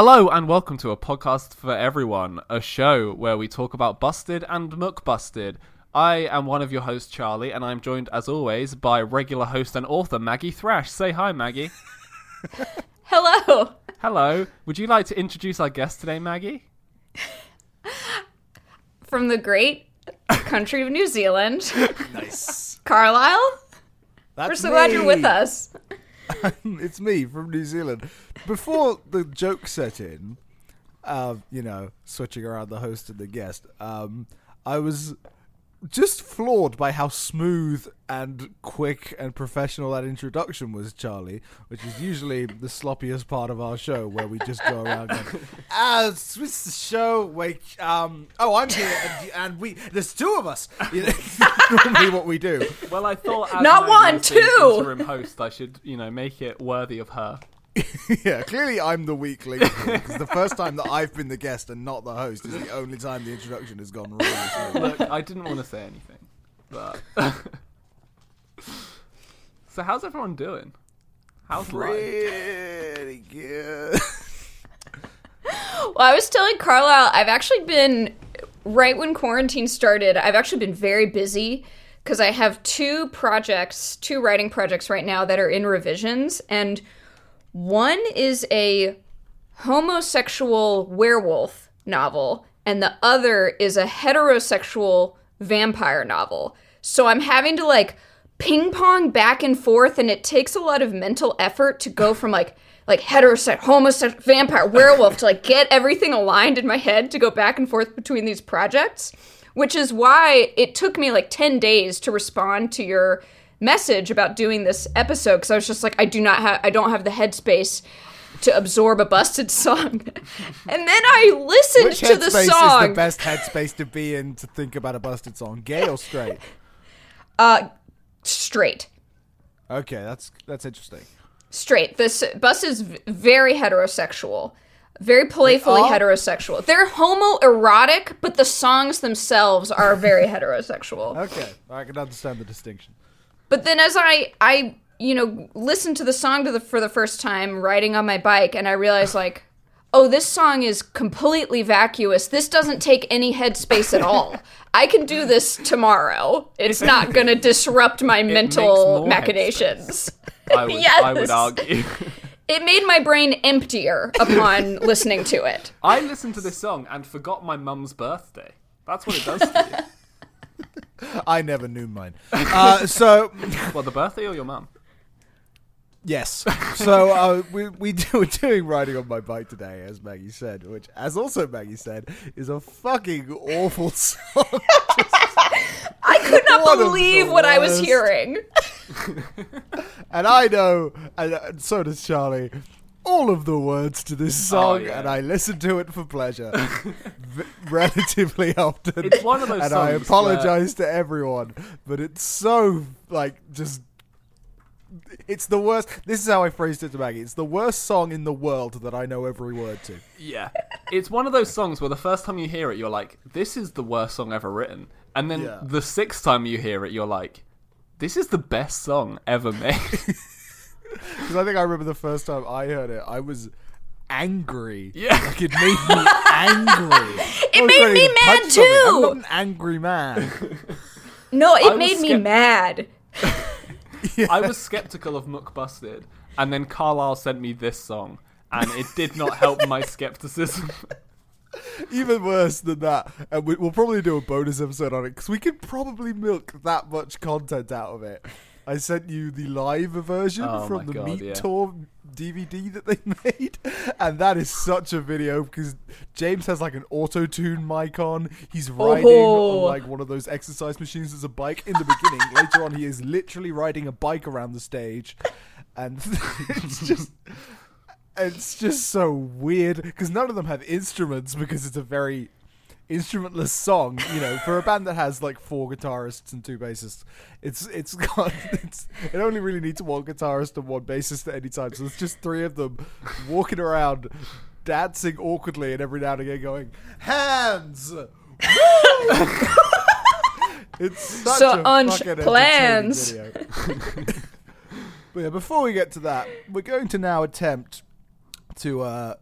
Hello and welcome to a podcast for everyone, a show where we talk about busted and McBusted. I am one of your hosts, Charlie, and I'm joined as always by regular host and author Maggie Thrash. Say hi, Maggie. Hello. Hello. Would you like to introduce our guest today, Maggie? From the great country of New Zealand, Nice. Carlisle. That's We're so glad you're with us. it's me from New Zealand. Before the joke set in, um, you know, switching around the host and the guest, um, I was just floored by how smooth and quick and professional that introduction was, Charlie, which is usually the sloppiest part of our show where we just go around going, ah, it's, it's the show, wait, um, oh, I'm here, and, and we, there's two of us. You know, normally what we do. Well, I thought as Not one, was the two. interim host, I should, you know, make it worthy of her. yeah, clearly I'm the weak link because the first time that I've been the guest and not the host is the only time the introduction has gone wrong. Look, I didn't want to say anything, but. so, how's everyone doing? How's life? Pretty good. Well, I was telling Carlisle, I've actually been right when quarantine started. I've actually been very busy because I have two projects, two writing projects right now that are in revisions, and one is a homosexual werewolf novel, and the other is a heterosexual vampire novel. So I'm having to like ping pong back and forth, and it takes a lot of mental effort to go from like like heterosexual, homosexual, vampire, werewolf to like get everything aligned in my head to go back and forth between these projects. Which is why it took me like 10 days to respond to your message about doing this episode because I was just like, I do not have, I don't have the headspace to absorb a busted song. and then I listened Which to the song. is the best headspace to be in to think about a busted song? Gay or straight? uh, straight. Okay, that's that's interesting. straight. This bus is very heterosexual, very playfully heterosexual. They're homoerotic, but the songs themselves are very heterosexual. Okay, I can understand the distinction. But then as I I you know listened to the song to the for the first time riding on my bike, and I realized like. Oh, this song is completely vacuous. This doesn't take any headspace at all. I can do this tomorrow. It's not going to disrupt my mental machinations. I would, I would argue. It made my brain emptier upon listening to it. I listened to this song and forgot my mum's birthday. That's what it does to you. I never knew mine. Uh, so What, the birthday or your mum? Yes. So uh, we we do, we're doing riding on my bike today, as Maggie said, which, as also Maggie said, is a fucking awful song. I could not One of believe the what I was worst. hearing. and I know, and, and so does Charlie, all of the words to this oh, song, yeah. and I listen to it for pleasure, v- relatively often. It's one of those songs. and I apologize to everyone, but it's so like just. It's the worst. This is how I phrased it to Maggie. It's the worst song in the world that I know every word to. Yeah. It's one of those songs where the first time you hear it, you're like, this is the worst song ever written. And then Yeah. the sixth time you hear it, you're like, this is the best song ever made. Because I think I remember the first time I heard it, I was angry. Yeah. Like it made me angry. It made me mad punch something. I'm too. not an angry man. No, it was made me skept- mad. I was skeptical of McBusted, and then Carlisle sent me this song, and it did not help my skepticism. Even worse than that, and we, we'll probably do a bonus episode on it because we could probably milk that much content out of it. I sent you the live version Oh from the God, Meat yeah. Tour DVD that they made, and that is such a video because James has like an auto tune mic on. He's riding Oh. on like one of those exercise machines as a bike in the beginning. Later on, he is literally riding a bike around the stage, and it's just. It's just so weird because none of them have instruments because it's a very instrumentless song. You know, for a band that has like four guitarists and two bassists, it's it's got it's, it only really needs one guitarist and one bassist at any time. So it's just three of them walking around, dancing awkwardly, and every now and again going hands. It's such So a fucking plans. But yeah, before we get to that, we're going to now attempt to uh,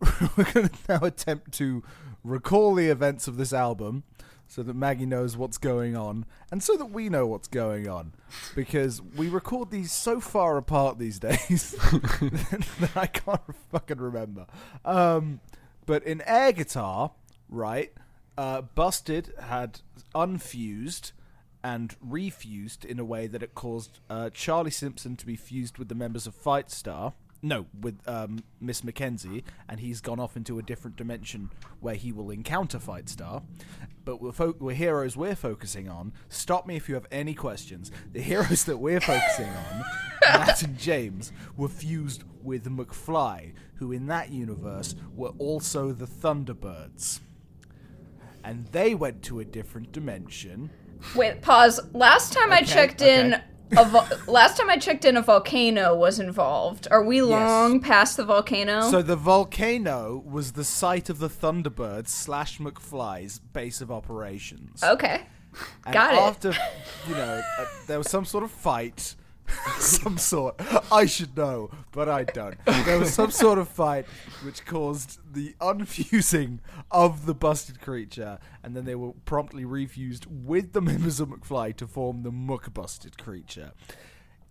we're going to now attempt to recall the events of this album so that Maggie knows what's going on and so that we know what's going on because we record these so far apart these days that I can't fucking remember. Um, but in air guitar, right, uh, Busted had unfused and refused in a way that it caused uh, Charlie Simpson to be fused with the members of Fightstar. No, with um, Miss Mackenzie, and he's gone off into a different dimension where he will encounter Fightstar. But we're, fo- we're heroes we're focusing on. Stop me if you have any questions. The heroes that we're focusing on, Matt and James, were fused with McFly, who in that universe were also the Thunderbirds. And they went to a different dimension. Wait, pause. Last time I checked okay. in, vo- last time I checked in, a volcano was involved. Are we long past the volcano? So the volcano was the site of the Thunderbirds slash McFly's base of operations. okay, And got it. after, you know, uh, there was some sort of fight. some sort. I should know, but I don't. There was some sort of fight which caused the unfusing of the busted creature, and then they were promptly refused with the members of McFly to form the McBusted creature.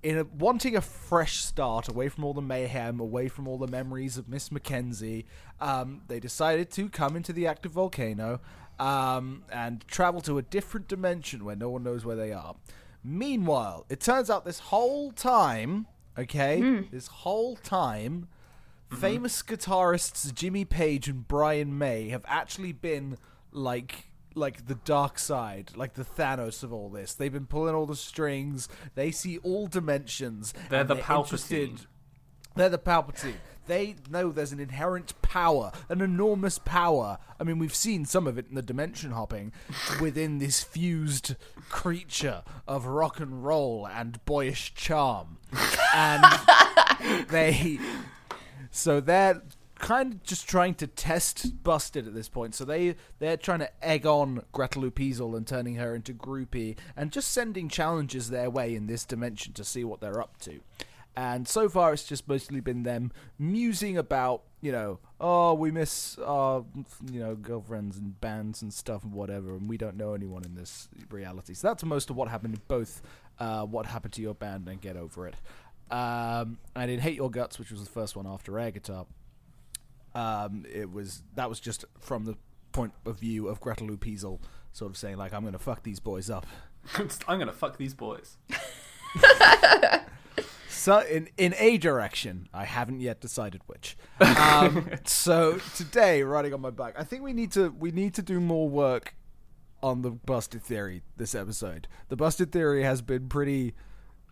In a, wanting a fresh start, away from all the mayhem, away from all the memories of Miss Mackenzie, um, they decided to come into the active volcano um, and travel to a different dimension where no one knows where they are. Meanwhile, it turns out this whole time, okay, hmm. this whole time, mm-hmm. famous guitarists Jimmy Page and Brian May have actually been like like the dark side, like the Thanos of all this. They've been pulling all the strings. They see all dimensions. They're and the interested- Palpatine. They're the Palpatine. They know there's an inherent power, an enormous power. I mean, we've seen some of it in the dimension hopping within this fused creature of rock and roll and boyish charm. And they. So they're kind of just trying to test Busted at this point. So they they're trying to egg on Gretel Lupizel and turning her into groupie and just sending challenges their way in this dimension to see what they're up to. And so far, it's just mostly been them musing about, you know, oh, we miss our, you know, girlfriends and bands and stuff and whatever, and we don't know anyone in this reality. So that's most of what happened in both uh, What Happened to Your Band and Get Over It. Um, and in Hate Your Guts, which was the first one after Air Guitar, um, it was that was just from the point of view of Gretel Lupizel, sort of saying like, "I'm going to fuck these boys up." I'm gonna fuck these boys. So in in a direction, I haven't yet decided which. Um, so today, riding on my bike, I think we need to we need to do more work on the busted theory this episode. The busted theory has been pretty,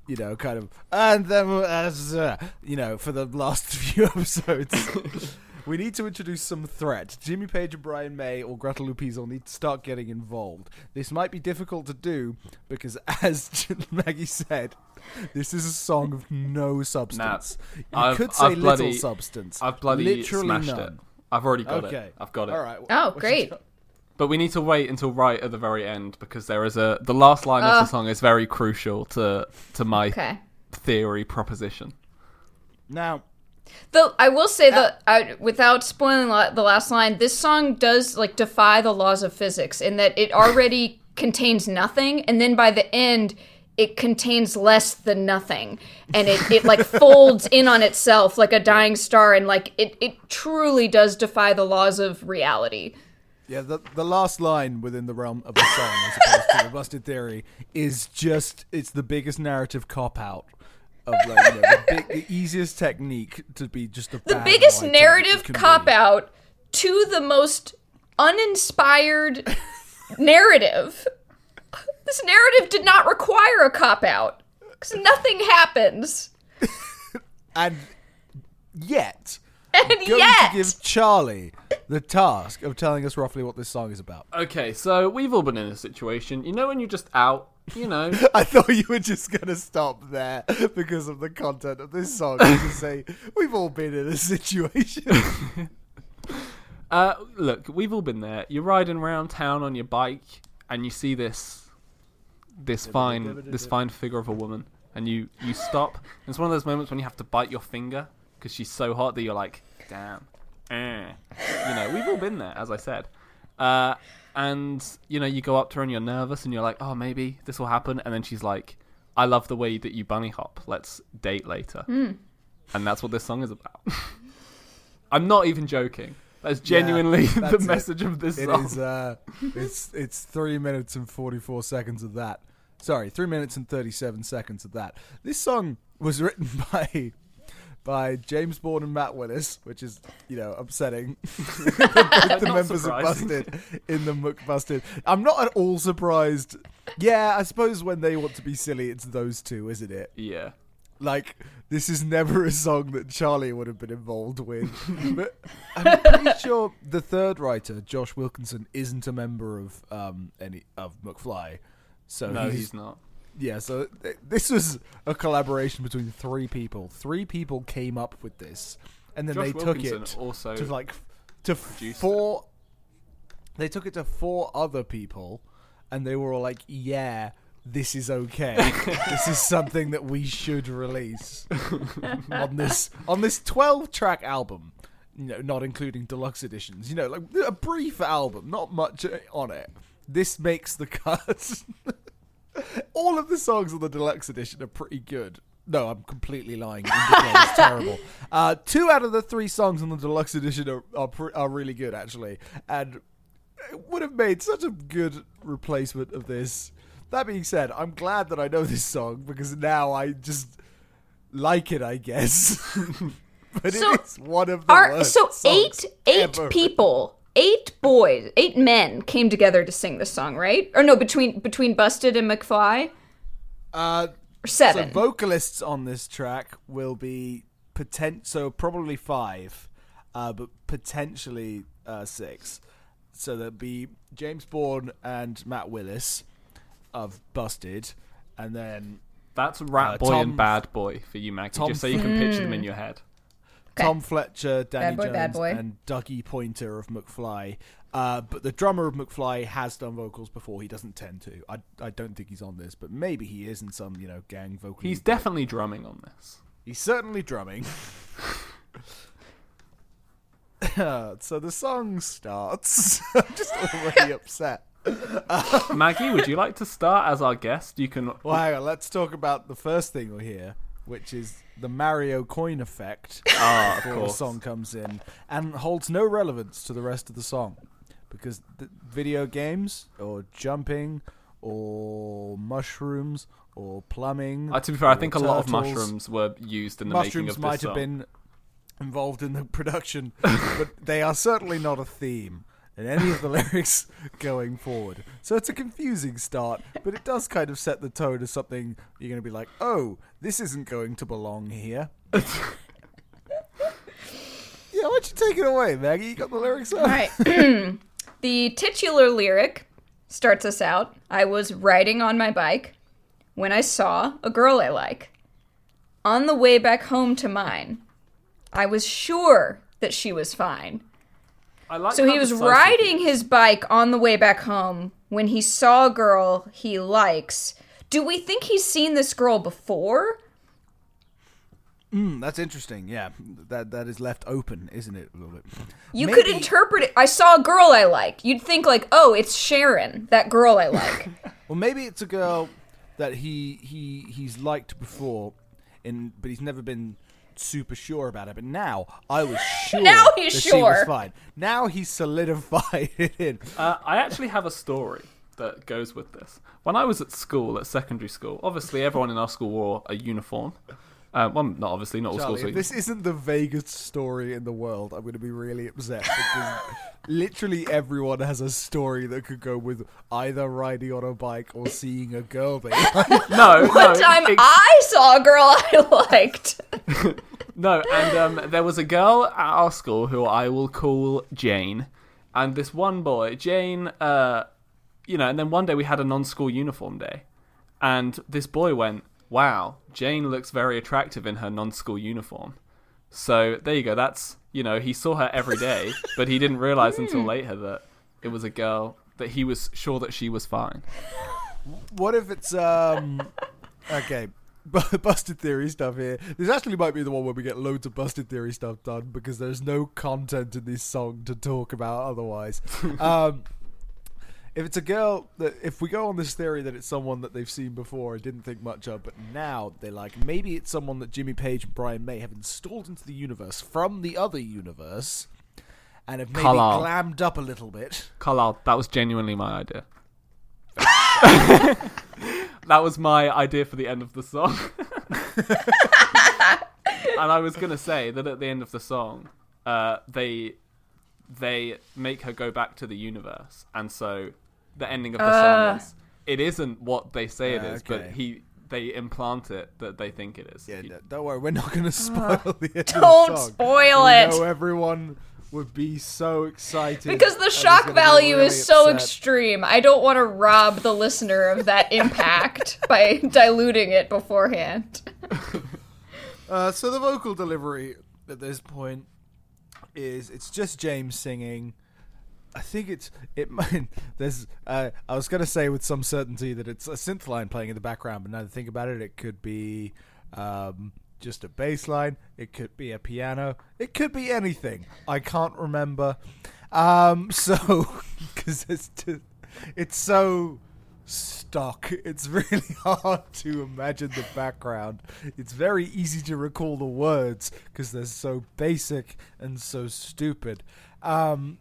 you know, kind of and then as uh, you know for the last few episodes. We need to introduce some threat. Jimmy Page and Brian May or Gretel Lupizel need to start getting involved. This might be difficult to do because, as Maggie said, this is a song of no substance. you I've- could say I've bloody- little substance. I've bloody Literally smashed none. it. I've already got Okay, it. I've got it. All right. Oh, What's great. But we need to wait until right at the very end because there is a the last line of the song is very crucial to to my okay. theory proposition. Now, The I will say that I, without spoiling la- the last line, this song does like defy the laws of physics in that it already contains nothing, and then by the end, it contains less than nothing, and it, it like folds in on itself like a dying star, and like it it truly does defy the laws of reality. yeah, the the last line within the realm of the song, as opposed to the busted theory, is just it's the biggest narrative cop out. Of like, you know, the, big, the easiest technique to be just a The biggest narrative cop out to the most uninspired narrative. This narrative did not require a cop out because nothing happens. and yet going yet, to give Charlie the task of telling us roughly what this song is about. Okay, so we've all been in a situation. You know when you're just out, you know, I thought you were just gonna stop there because of the content of this song and just say we've all been in a situation. Uh, look, we've all been there. You're riding around town on your bike, and you see this, this fine, this fine figure of a woman, and you you stop. It's one of those moments when you have to bite your finger because she's so hot that you're like, damn, eh. You know, we've all been there, as I said. Uh, and you know, you go up to her and you're nervous, and you're like, oh, maybe this will happen, and then she's like, I love the way that you bunny hop. Let's date later. And that's what this song is about. I'm not even joking. That's genuinely the that's it. message of this It song. is. Uh, it's it's three minutes and forty four seconds of that. Sorry, three minutes and thirty seven seconds of that. This song was written by by James Bourne and Matt Willis, which is you know upsetting. the members of. Busted in the McBusted. I'm not at all surprised. Yeah, I suppose when they want to be silly, it's those two, isn't it? Yeah. Like this is never a song that Charlie would have been involved with. but I'm pretty sure the third writer, Josh Wilkinson, isn't a member of um any of McFly. So No, he's not. Yeah. So th- this was a collaboration between three people. Three people came up with this, and then Josh they took it also to like to four. They took it to four other people, and they were all like, "Yeah, this is okay. this is something that we should release on this on this twelve track album." You know, not including deluxe editions. You know, like a brief album, not much uh, on it. This makes the cut. All of the songs on the deluxe edition are pretty good. No, I'm completely lying. Terrible. Uh, two out of the three songs on the deluxe edition are are, are really good, actually, and it would have made such a good replacement of this. That being said, I'm glad that I know this song because now I just like it. I guess, but So, it is one of the Are worst so eight eight ever. people, eight boys, eight men came together to sing this song, right? Or no, between between Busted and McFly, Uh, or seven. So vocalists on this track will be potent, so probably five, uh, but potentially uh, six. So there'll be James Bourne and Matt Willis of Busted, and then That's Rat Uh, Boy Tom- and Bad Boy for you, Maggie, Tom just so you can picture them in your head. Tom Fletcher, Danny Bad boy, Jones, bad boy. and Dougie Poynter of McFly. Uh, but the drummer of McFly has done vocals before. He doesn't tend to. I, I don't think he's on this, but maybe he is in some you know gang vocal. He's definitely drumming on this. He's certainly drumming. so the song starts. I'm just already upset. Maggie, would you like to start as our guest? You can. Well, hang on. Let's talk about the first thing we'll hear, which is the Mario coin effect of before the course. song comes in, and holds no relevance to the rest of the song, because the video games or jumping or mushrooms or plumbing. Uh, to be fair, I think a lot of mushrooms were used in the making mushrooms of this might song. have been involved in the production, but they are certainly not a theme in any of the lyrics going forward. So it's a confusing start, but it does kind of set the tone as something you're going to be like, oh, this isn't going to belong here. yeah, why don't you take it away, Maggie? You got the lyrics up. All right. the titular lyric starts us out. I was riding on my bike when I saw a girl I like. On the way back home to mine, I was sure that she was fine. I like So he was riding his bike on the way back home when he saw a girl he likes. Do we think he's seen this girl before? Mm, that's interesting. Yeah, that that is left open, isn't it? A little bit. You Maybe- could interpret it. I saw a girl I like. You'd think like, oh, it's Sharon, that girl I like. Well, maybe it's a girl that he he he's liked before, in but he's never been super sure about it. But now I was sure. Now he's that She was fine. Now he's solidified it in. Uh, I actually have a story that goes with this. When I was at school, at secondary school, obviously everyone in our school wore a uniform. Uh, well, not obviously, not all Charlie, schools. if this isn't the vaguest story in the world, I'm going to be really upset because literally everyone has a story that could go with either riding on a bike or seeing a girl they like. No, no, One time ex- I saw a girl I liked. no, and um, there was a girl at our school who I will call Jane, and this one boy, Jane, uh, you know, and then one day we had a non-school uniform day, and this boy went, "Wow, Jane looks very attractive in her non-school uniform." So there you go. That's you know, he saw her every day, but he didn't realize until later that it was a girl that he was sure that she was fine. What if it's um okay? busted theory stuff here. This actually might be the one where we get loads of busted theory stuff done because there's no content in this song to talk about otherwise. um, if it's a girl that if we go on this theory that it's someone that they've seen before and didn't think much of, but now they're like maybe it's someone that Jimmy Page and Brian May have installed into the universe from the other universe and have maybe Carlisle. glammed up a little bit. Carlisle, that was genuinely my idea. that was my idea for the end of the song. and I was gonna say that at the end of the song, uh, they they make her go back to the universe, and so the ending of the song Uh. is it isn't what they say it Ah, is, but he they implant it that they think it is. Yeah, He- no, don't worry, we're not going to spoil the end Don't of the song. spoil We it. know everyone would be so excited Because the shock value really is so upset. extreme. I don't want to rob the listener of that impact by diluting it beforehand. Uh, so the vocal delivery at this point is it's just James singing. I think it's it. There's uh, I was gonna say with some certainty that it's a synth line playing in the background, but now that I think about it, it could be um, just a bass line. It could be a piano. It could be anything. I can't remember. Um, so because it's just, it's so stock. It's really hard to imagine the background. It's very easy to recall the words because they're so basic and so stupid. Um,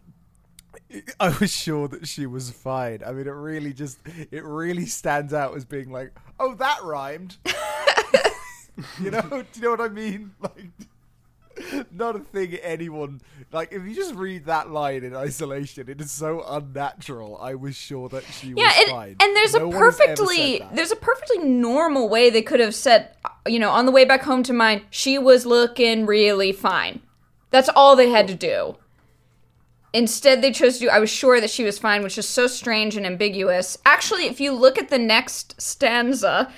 I was sure that she was fine. I mean, it really just it really stands out as being like, oh, that rhymed. you know? Do you know what I mean? Like, not a thing anyone like. If you just read that line in isolation, it is so unnatural. I was sure that she Yeah, was and, fine. and there's No a one has ever perfectly there's a perfectly normal way they could have said, you know, on the way back home to mine, she was looking really fine. That's all they had to do. Instead, they chose to do, I was sure that she was fine, which is so strange and ambiguous. Actually, if you look at the next stanza,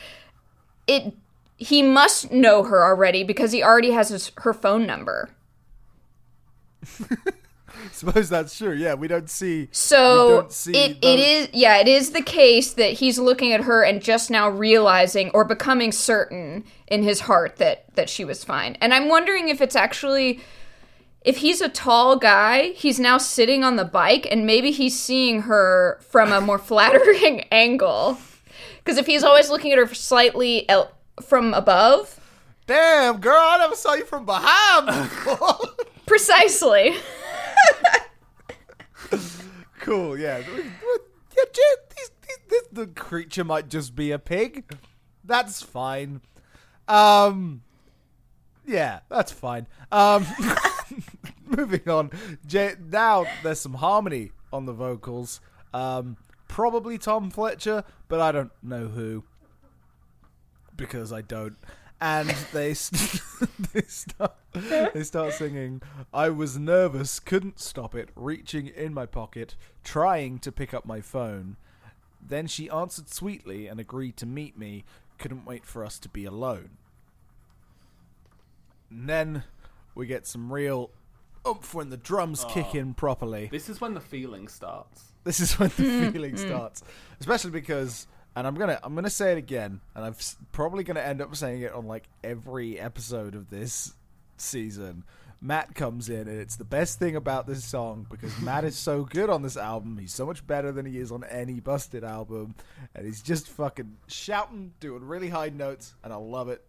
it he must know her already because he already has his, her phone number. suppose that's true. Yeah, we don't see. So don't see it, those- it is yeah it is the case that he's looking at her and just now realizing or becoming certain in his heart that that she was fine. And I'm wondering if it's actually if he's a tall guy, he's now sitting on the bike and maybe he's seeing her from a more flattering angle. Because if he's always looking at her slightly el- from above, Damn, girl, I never saw you from behind before. precisely. cool. Yeah. Yeah, Jen, these, these, this, the creature might just be a pig. That's fine. Um. Yeah, that's fine. Um. moving on. J- now there's some harmony on the vocals. Um. Probably Tom Fletcher, but I don't know who because I don't. And they st- they start they start singing. I was nervous, couldn't stop it, reaching in my pocket, trying to pick up my phone. Then she answered sweetly and agreed to meet me. Couldn't wait for us to be alone. And then we get some real oomph when the drums ah. kick in properly. This is when the feeling starts. This is when the hmm, feeling hmm. starts, especially because, and I'm gonna I'm gonna say it again, and I'm probably gonna end up saying it on like every episode of this season. Matt comes in, and it's the best thing about this song because Matt is so good on this album. He's so much better than he is on any Busted album, and he's just fucking shouting, doing really high notes, and I love it.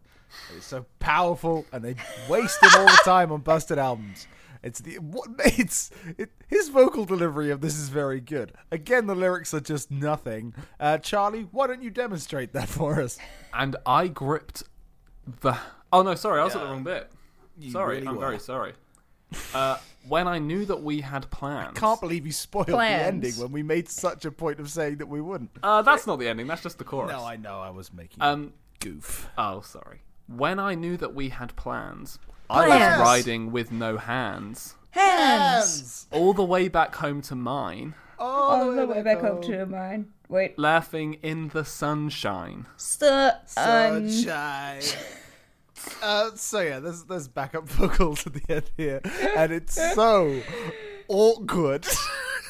It's so powerful, and they waste him all the time on Busted albums. It's the what it's it, his vocal delivery of this is very good. Again, the lyrics are just nothing. Uh, Charlie, why don't you demonstrate that for us? And I gripped the. Oh no, sorry, I was at the wrong bit. You Sorry, really I'm were. very sorry. Uh, when I knew that we had plans. I can't believe you spoiled Plans. the ending when we made such a point of saying that we wouldn't. Uh, that's not the ending. That's just the chorus. No, I know I was making Um. a goof. Oh, sorry. When I knew that we had plans, I Plans. was riding with no hands Hands all the way back home to mine, all the way back home. To mine. Wait. laughing in the sunshine. Sun. Sunshine. uh, so yeah, there's there's backup vocals at the end here, and it's so awkward.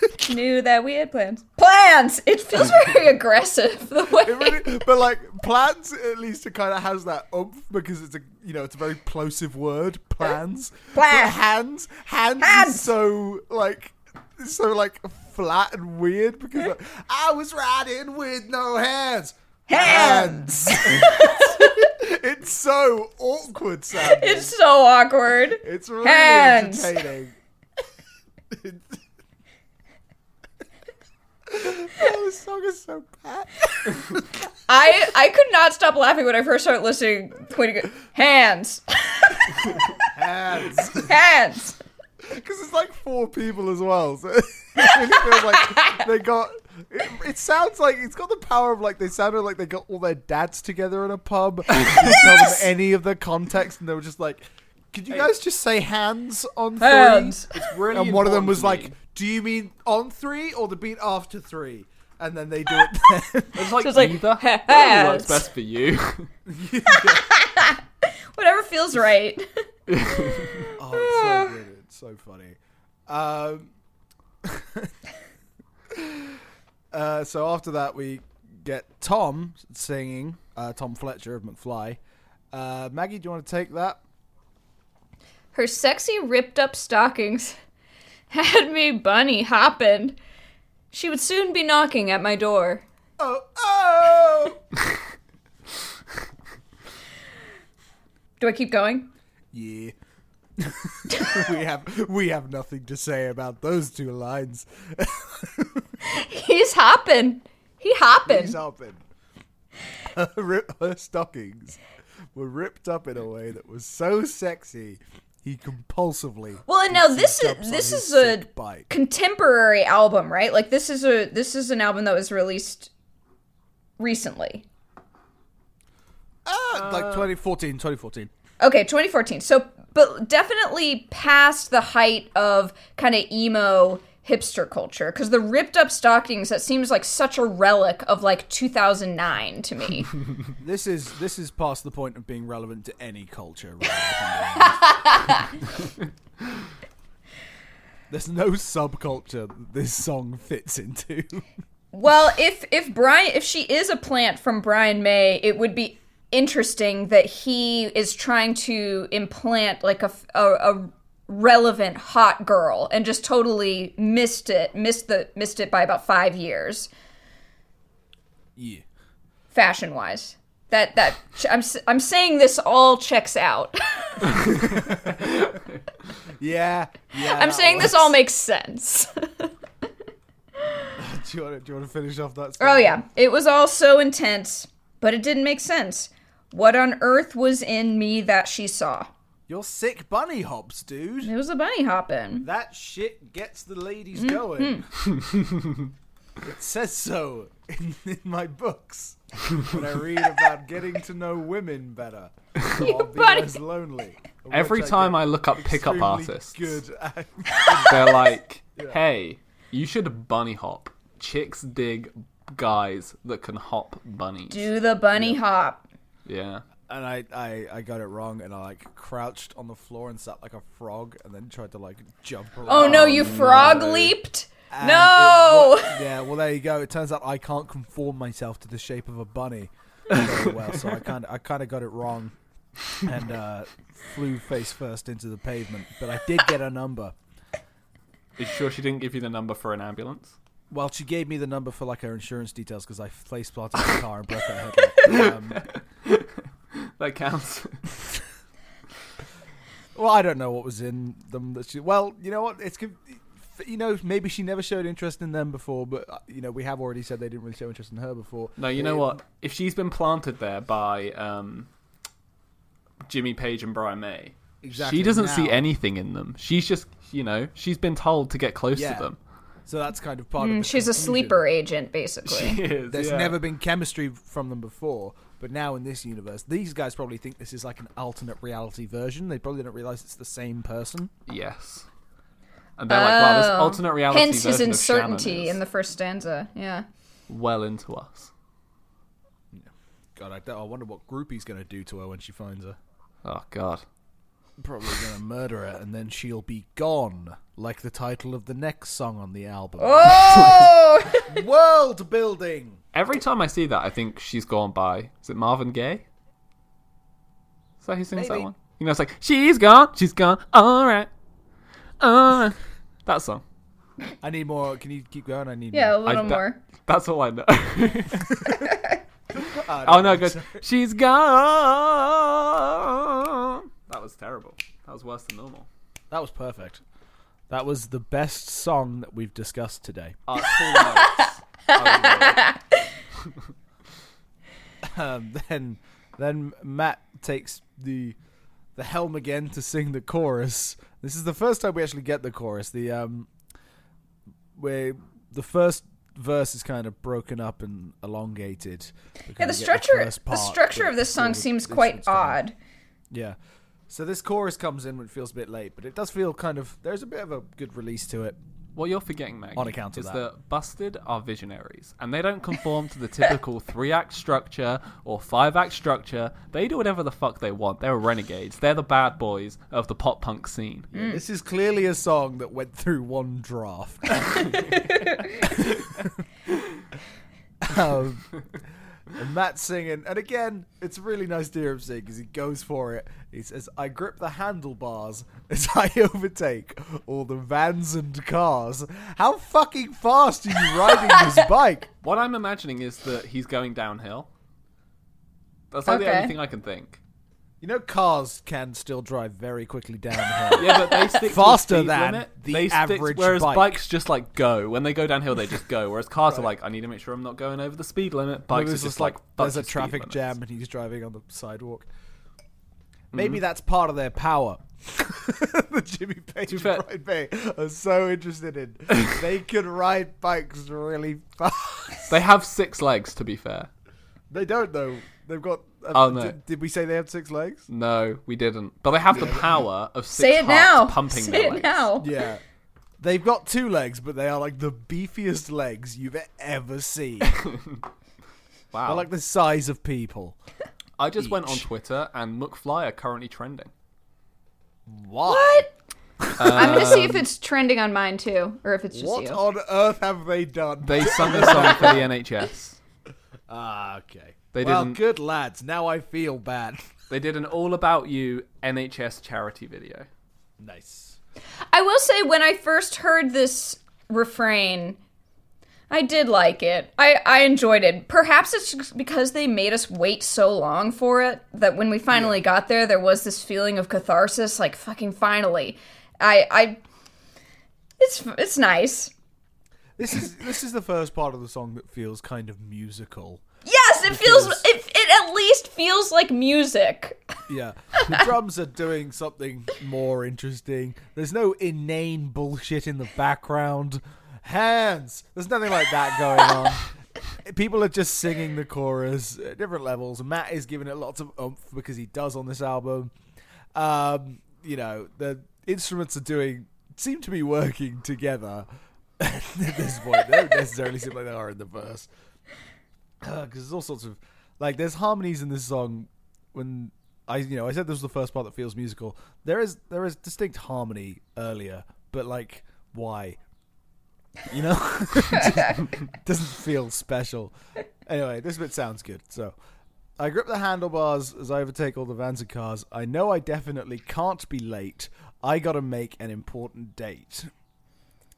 Knew that we had plans. Plans! It feels very aggressive the way. Really, but like plans, at least it kind of has that oomph because it's a you know it's a very plosive word. Plans, Plan. But hands, hands, Hands. is so like so like flat and weird because like, I was riding with no hands. Hands. it's so awkward sounding. It's so awkward. It's really Hands. entertaining. Oh, this song is so bad. I I could not stop laughing when I first started listening. You hands, Hands. hands. Because it's like four people as well. So it really feels like they got. It, it sounds like it's got the power of like they sounded like they got all their dads together in a pub. Tell them any of the context, and they were just like, "Could you guys just say hands on three? Hands. It's really And one of them important was to like, me. "Do you mean on three or the beat after three? And then they do it. Then. It's like So it's like, either. ha- Whatever works best for you. Whatever feels right. Oh, it's so good. It's so funny. Um, uh, so after that, we get Tom singing, uh, Tom Fletcher of McFly. Uh, Maggie, do you want to take that? Her sexy ripped up stockings had me bunny hopping. She would soon be knocking at my door. Oh, oh! Do I keep going? yeah. we have we have nothing to say about those two lines. He's hopping. He hopping. He's hopping. Her, rip, her stockings were ripped up in a way that was so sexy. He compulsively. Well, and now this is this is a bike. contemporary album, right? Like this is a this is an album that was released recently. Ah, like 2014, 2014. Okay, 2014. So, but definitely past the height of kind of emo hipster culture because the ripped up stockings that seems like such a relic of like 2009 to me. This is this is past the point of being relevant to any culture. Really, if I'm being honest. There's no subculture this song fits into. well, if if Brian if she is a plant from Brian May, it would be interesting that he is trying to implant like a, a, a relevant hot girl and just totally missed it missed the missed it by about 5 years. yeah. fashion wise. That that I'm I'm saying this all checks out. Yeah. Yeah. I'm saying this all makes sense. Do you want to, do you want to finish off that? oh yeah, it was all so intense, but it didn't make sense. What on earth was in me that she saw? You're sick bunny hops, dude. It was a bunny hopping. That shit gets the ladies Mm, going. it says so in, in my books when I read about getting to know women better. So I'll be bunny. less lonely. Every which time get I look up pickup extremely artists, Good. at- they're like, "Hey, you should bunny hop. Chicks dig guys that can hop bunnies." Do the bunny hop. Yeah. And I, I, I got it wrong, and I like crouched on the floor and sat like a frog, and then tried to like jump around. Oh no, you frog no. leaped. And no. it wa- yeah, well there you go. It turns out I can't conform myself to the shape of a bunny very well, so I kind of I kind of got it wrong, and uh, flew face first into the pavement. But I did get a number. Are you sure she didn't give you the number for an ambulance? Well, she gave me the number for like her insurance details because I face planted the car and broke her headlight. Um, That counts. well, I don't know what was in them. That she, well, you know what? It's you know maybe she never showed interest in them before, but uh, you know we have already said they didn't really show interest in her before. No, you know It- what? If she's been planted there by um, Jimmy Page and Brian May, Exactly she doesn't see anything in them. She's just, you know, she's been told to get close Yeah. to them. So that's kind of part of Mm, the she's a sleeper agent, basically. She is. There's yeah. never been chemistry from them before, but now in this universe, these guys probably think this is like an alternate reality version. They probably don't realize it's the same person. Yes. And they're like, wow, this Oh. alternate reality Hence his version of Shannon uncertainty is in the first stanza. Yeah. well into us. God, I, I wonder what Groupie's going to do to her when she finds her. Oh God. probably gonna murder her, and then she'll be gone, like the title of the next song on the album. Oh, World building. Every time I see that, I think she's gone by. Is it Marvin Gaye? Is that who sings that one? You know, it's like she's gone, she's gone. All right, all right. That song. I need more. Can you keep going? I need yeah, a little I- that- more. That's all I know. Oh no, it goes. She's gone. That was terrible. That was worse than normal. That was perfect. That was the best song that we've discussed today. Uh, full notes. I Um, then, then Matt takes the the helm again to sing the chorus. This is the first time we actually get the chorus. The um, where the first verse is kind of broken up and elongated. Yeah, the structure the part structure of this song the seems quite odd. Yeah. So this chorus comes in when it feels a bit late, but it does feel kind of there's a bit of a good release to it. What you're forgetting, Meg, On account of is that. Busted are visionaries, and they don't conform to the typical three-act structure or five-act structure. They do whatever the fuck they want. They're renegades. They're the bad boys of the pop punk scene. This is clearly a song that went through one draft. um, and Matt's singing, and again, it's a really nice to hear him sing because he goes for it. He says, "I grip the handlebars as I overtake all the vans and cars." How fucking fast are you riding this bike? What I'm imagining is that he's going downhill. That's like the Okay. only thing I can think. You know, cars can still drive very quickly downhill. Yeah, but they stick Faster to speed than limit. the they average stick, whereas bike. bikes just like go when they go downhill, they just go. Whereas cars are like, I need to make sure I'm not going over the speed limit. Bikes are just like, like there's a traffic jam and he's driving on the sidewalk. Maybe mm-hmm. that's part of their power. the Jimmy Page and Brian May are so interested in. they can ride bikes really fast. They have six legs, to be fair. They don't though. They've got. Uh, Oh, no. Did, did we say they have six legs? No, we didn't. But they have the power of six Say it hearts now. pumping Say their it legs. now. Yeah. They've got two legs, but they are like the beefiest legs you've ever seen. Wow. They're like the size of people. I just went on. Twitter and McFly are currently trending. Why? What? I'm gonna see if Um, it's trending on mine too, or if it's just What you. on earth have they done? They sung a song for the NHS. Ah, okay. They well, didn't- good lads. Now I feel bad. They did an All About You NHS charity video. nice. I will say when I first heard this refrain, I did like it. I, I enjoyed it. Perhaps it's just because they made us wait so long for it that when we finally got there, there was this feeling of catharsis. Like fucking finally, I I. It's it's nice. This is this is the first part of the song that feels kind of musical. Yes, it feels it, it at least feels like music. Yeah, the drums are doing something more interesting. There's no inane bullshit in the background. Hands. There's nothing like that going on. People are just singing the chorus at different levels. Matt is giving it lots of oomph because he does on this album. Um, you know, the instruments are doing seem to be working together at this point. They don't necessarily seem like they are in the verse because there's all sorts of like there's harmonies in this song when I you know I said this was the first part that feels musical. There is there is distinct harmony earlier, but like why? You know, doesn't feel special. Anyway, this bit sounds good. So, I grip the handlebars as I overtake all the vans and cars. I know I definitely can't be late. I gotta make an important date.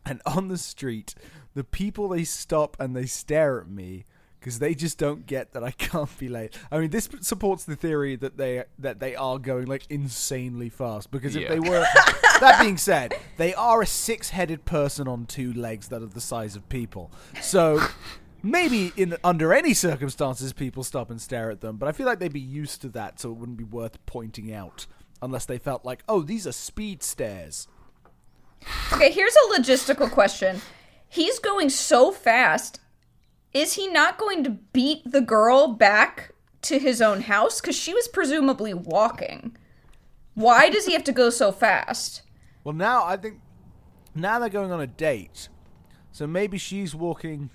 And on the street, the people they stop and they stare at me because they just don't get that I can't be late. I mean, this supports the theory that they that they are going like insanely fast. Because if Yeah. they were, that being said, they are a six-headed person on two legs that are the size of people. So maybe in under any circumstances, people stop and stare at them. But I feel like they'd be used to that, so it wouldn't be worth pointing out unless they felt like, oh, these are speed stairs." Okay, here's a logistical question. He's going so fast. Is he not going to beat the girl back to his own house? Because she was presumably walking. Why does he have to go so fast? Well, now I think now they're going on a date, so maybe she's walking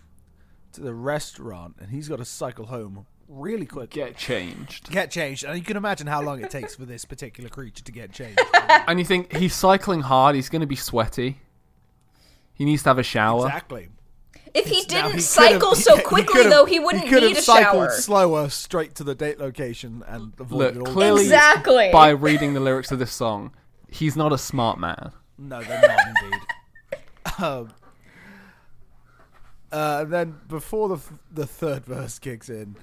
to the restaurant and he's got to cycle home really quick. Get changed. Get changed, and you can imagine how long it takes for this particular creature to get changed. And you think he's cycling hard, he's going to be sweaty. He needs to have a shower. exactly. If he didn't could've- cycle so quickly, could've- though, he wouldn't could've need a cycled shower. slower straight to the date location and avoided Look, all clearly Exactly. by reading the lyrics of this song, he's not a smart man. No, they're not indeed. um, uh, and then before the f- the third verse kicks in,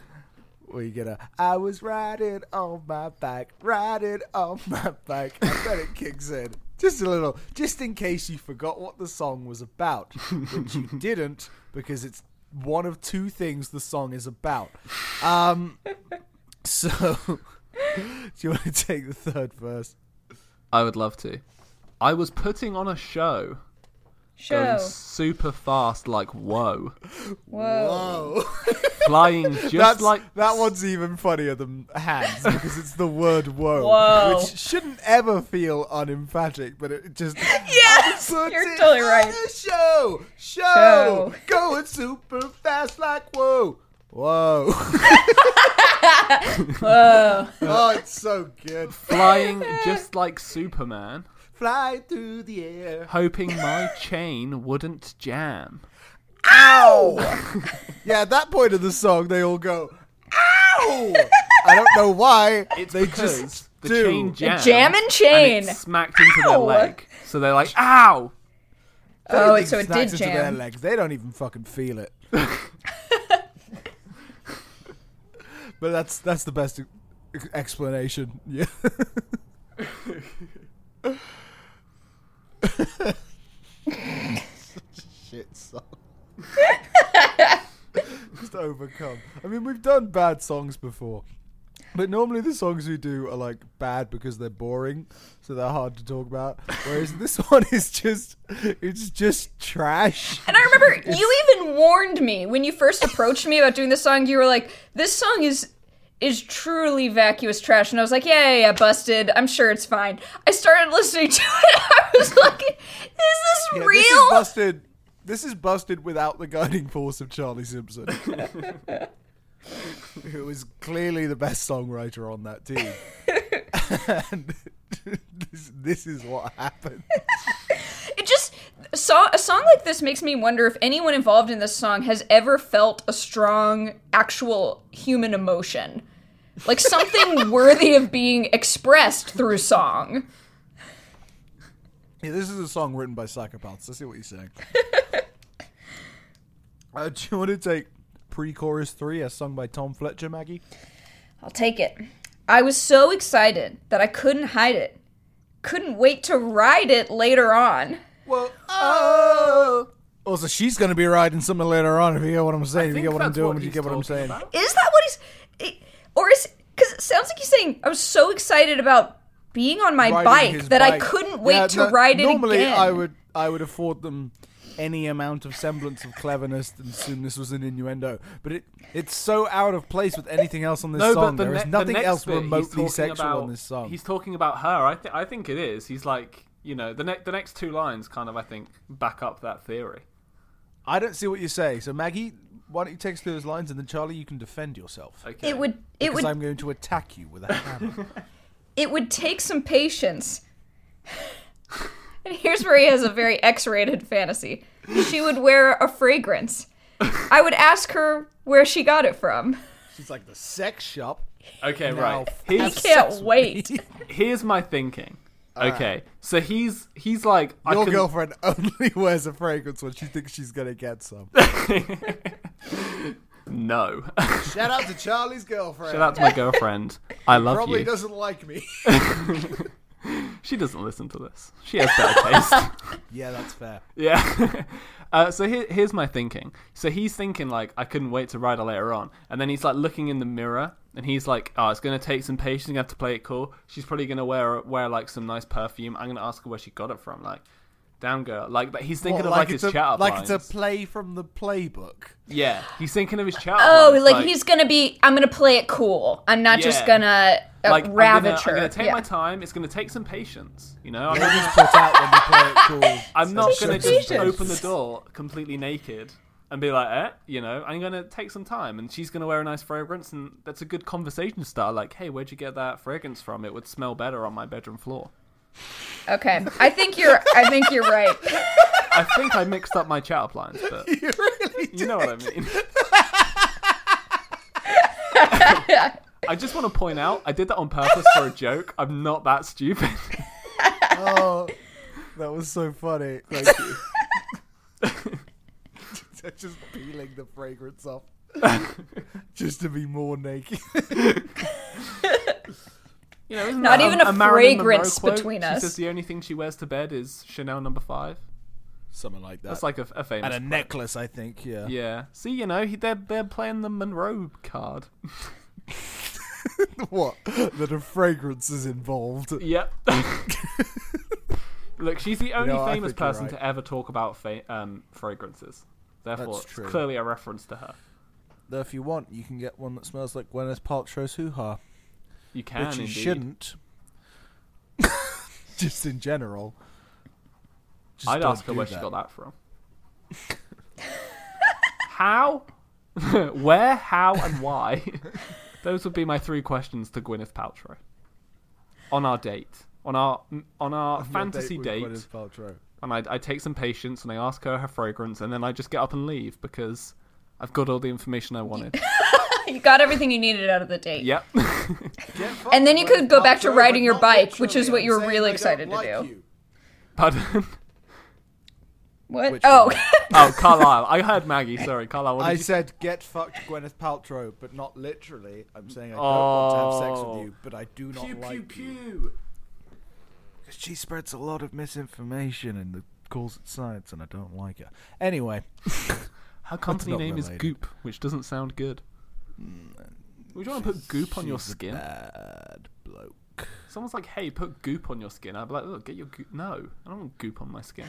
we get a "I was riding on my bike, riding on my bike," and then it kicks in. Just a little, just in case you forgot what the song was about, which you didn't, because it's one of two things the song is about. Um, so, do you want to take the third verse? I would love to. I was putting on a show, Show. going super fast, like whoa, Whoa. Whoa. flying just That's, like that one's even funnier than hands because it's the word whoa, Whoa. which shouldn't ever feel unemphatic, but it just Yes, puts you're it totally right. the show, show, Show. going super fast like whoa, whoa. Whoa. oh, it's so good. flying just like Superman, Fly through the air. hoping my chain wouldn't jam. Ow! yeah, at that point of the song, they all go, ow! I don't know why. It's they because just the do. chain jammed, jam and chain. and it smacked into their leg. So they're like, "Ow!" Oh, so it smacks did into Their jam. legs. They don't even fucking feel it. but that's that's the best explanation. Yeah. Shit song. Just overcome. I mean, we've done bad songs before. But normally the songs we do are like bad because they're boring, so they're hard to talk about. Whereas this one is just it's just trash. And I remember you even warned me when you first approached me about doing this song. You were like, "This song is is truly vacuous trash," and I was like, "Yeah, yeah, yeah busted. I'm sure it's fine." I started listening to it. I was like, "Is this Yeah, real?" This is busted. This is busted without the guiding force of Charlie Simpson, who is clearly the best songwriter on that team. and this, this is what happened. it just so, a song like this makes me wonder if anyone involved in this song has ever felt a strong actual human emotion like something worthy of being expressed through song Yeah, this is a song written by psychopaths. I see what you're saying. uh, do you want to take pre-chorus three, as sung by Tom Fletcher, Maggie? i'll take it i was so excited that i couldn't hide it couldn't wait to ride it later on Well, oh. Also, she's going to be riding something later on. If you get what I'm saying, if you get what I'm doing, what if you get what I'm saying. about. is that what he's it- or is because it sounds like he's saying i was so excited about being on my riding bike his that i bike. couldn't wait Yeah, to no- ride it normally again I would I would afford them any amount of semblance of cleverness and assume this was an innuendo. But it it's so out of place with anything else on this No, song. but the, there is ne- the nothing next else bit, he's remotely talking sexual about, on this song. He's talking about her. I, th- I think it is. He's like, you know, the, ne- the next two lines kind of, I think, back up that theory. I don't see what you say. So Maggie, why don't you take us through those lines and then Charlie, you can defend yourself. Okay. it would it Because would I'm going to attack you with a hammer. it would take some patience. and here's where he has a very X-rated fantasy. She would wear a fragrance. I would ask her where she got it from. She's like the sex shop. Okay, Now, right. He can't wait. here's my thinking. Okay, so he's he's like, I Your can, girlfriend only wears a fragrance when she thinks she's gonna get some. No. Shout out to Charlie's girlfriend. Shout out to my girlfriend. I love you. Probably you. doesn't like me. She doesn't listen to this. She has better taste. yeah, that's fair. Yeah. uh, so here, here's my thinking. So he's thinking like, I couldn't wait to ride her later on, and then he's like looking in the mirror, and he's like, oh, it's gonna take some patience. You have to play it cool. She's probably gonna wear wear like some nice perfume. I'm gonna ask her where she got it from. Like, damn girl. Like, but he's thinking What, of like, his it's a, chat up like lines. it's a play from the playbook. Yeah, he's thinking of his chat. up Oh, lines, like, he's gonna be. I'm gonna play it cool. I'm not just Yeah. gonna uh, like I'm ravage gonna, her. I'm gonna take Yeah. my time. It's gonna take some patience. You know, I'm What not, is put out when you play it cool? I'm not gonna some just patience. open the door completely naked and be like, eh, you know, I'm gonna take some time, and she's gonna wear a nice fragrance, and that's a good conversation start. Like, hey, where'd you get that fragrance from? It would smell better on my bedroom floor. Okay, I think you're. I think you're right. I think I mixed up my chat appliance, but You really you know what I mean. I just want to point out, I did that on purpose for a joke. I'm not that stupid. Oh, that was so funny. Thank you. Just peeling the fragrance off. Just to be more naked. You know, isn't Not that even a Marilyn Monroe fragrance quote? between she us. says the only thing she wears to bed is Chanel number five. Something like that. That's like a, a famous. and a quote. necklace, I think, yeah. Yeah. See, you know, he, they're they're playing the Monroe card. what? That a fragrance is involved. Yep. Look, she's the only know, I famous person right. to ever talk about fa- um, fragrances. Therefore, That's it's clearly a reference to her. Though if you want, you can get one that smells like Gwyneth Paltrow's hoo-ha. You can which you indeed. shouldn't. Just in general. Just I'd ask her where she got that from. how, where, how, and why? Those would be my three questions to Gwyneth Paltrow on our date, on our on our On fantasy date. Gwyneth and I, I take some patience and I ask her her fragrance, and then I just get up and leave because I've got all the information I wanted. You got everything you needed out of the date. yep. And then you could go back to riding your bike, which is what you were really excited to do. Pardon. What? Which oh, one? oh, Carlisle. I heard Maggie. Sorry, Carlisle. What did I you said get fucked Gwyneth Paltrow, but not literally. I'm saying I don't want to have sex Oh. with you, oh. but I do not Pew like pew you. pew. 'Cause she spreads a lot of misinformation and the- calls it science, and I don't like her. Anyway, Her company not name is. Goop, which doesn't sound good. Would you want to put goop on your she's a skin? Bad bloke. Someone's like, "Hey, put goop on your skin." I'd be like, "Look, get your goop." No, I don't want goop on my skin.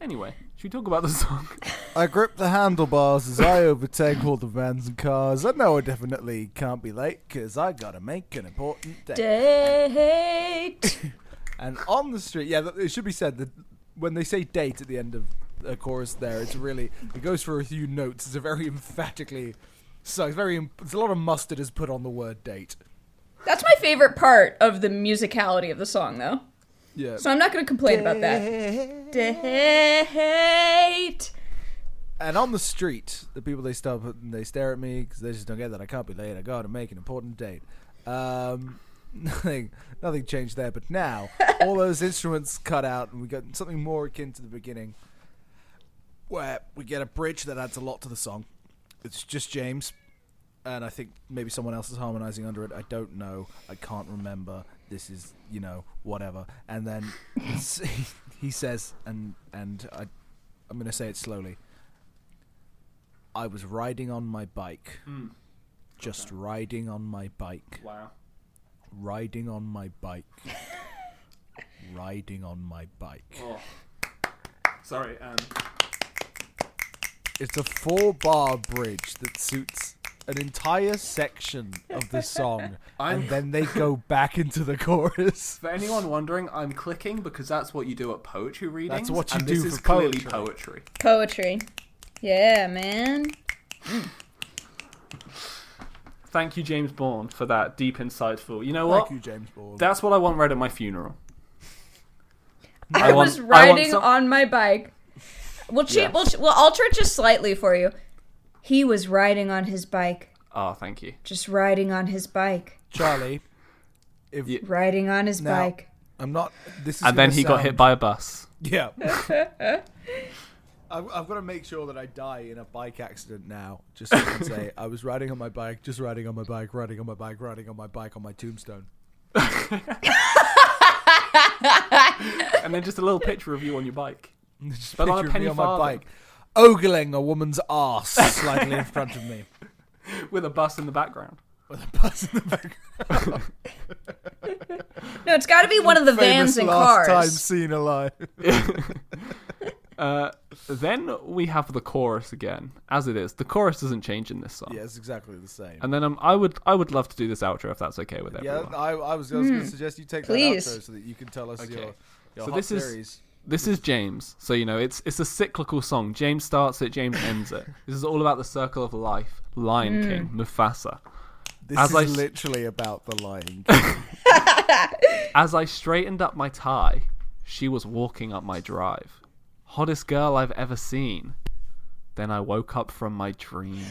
Anyway, should we talk about the song? I grip the handlebars as I overtake all the vans and cars. I know I definitely can't be late because I gotta make an important day. date. And on the street, yeah, it should be said that when they say date at the end of the chorus, there, it's really it goes for a few notes. It's a very emphatically, so it's very it's a lot of mustard is put on the word date. That's my favorite part of the musicality of the song, though. Yeah, So I'm not going to complain about that. Date. and on the street, the people they stop and they stare at me because they just don't get that I can't be late. I gotta make an important date. Um, nothing, nothing changed there. But now all those instruments cut out, and we got something more akin to the beginning, where we get a bridge that adds a lot to the song. It's just James, and I think maybe someone else is harmonizing under it. I don't know. I can't remember. This is you know whatever. And then he says, and and I, I'm gonna say it slowly. I was riding on my bike, Hmm. just riding on my bike, Wow. riding on my bike, riding on my bike. Oh. Sorry. Um, It's a four bar bridge that suits an entire section of the song, I'm- and then they go back into the chorus. for anyone wondering, I'm clicking because that's what you do at poetry readings. That's what you and do this is for clearly poetry. poetry. Poetry. Yeah, man. Thank you, James Bourne, for that deep, insightful. You know what? Thank you, James Bond. That's what I want read at my funeral. I, want- was I want riding some- on my bike. We'll, che- Yeah. we'll, we'll alter it just slightly for you. He was riding on his bike. Oh, thank you. Just riding on his bike. Charlie. If Yeah. Riding on his Now- bike. I'm not, this is And then gonna he got hit by a bus. Yeah. I've, I've got to make sure that I die in a bike accident now, just so I can say I was riding on my bike, just riding on my bike, riding on my bike, riding on my bike on my tombstone. And then just a little picture of you on your bike. Just But on a picture of me penny on my bike, ogling a woman's ass slightly in front of me With a bus in the background. with a bus in the background. No, it's got to be one of the vans Famous and last time cars. seen alive. Uh, then we have the chorus again, as it is. The chorus doesn't change in this song. yeah, it's exactly the same. And then um, I would I would love to do this outro if that's okay with Yeah. I, I was, I was going to suggest you take Please. that outro so that you can tell us Okay. your, your So hot this is- theories. This is James, so you know it's it's a cyclical song. James starts it, James ends it. This is all about the circle of life. Lion hmm. King, Mufasa. This As is I s- literally about the Lion King. As I straightened up my tie, she was walking up my drive. Hottest girl I've ever seen. Then I woke up from my dream.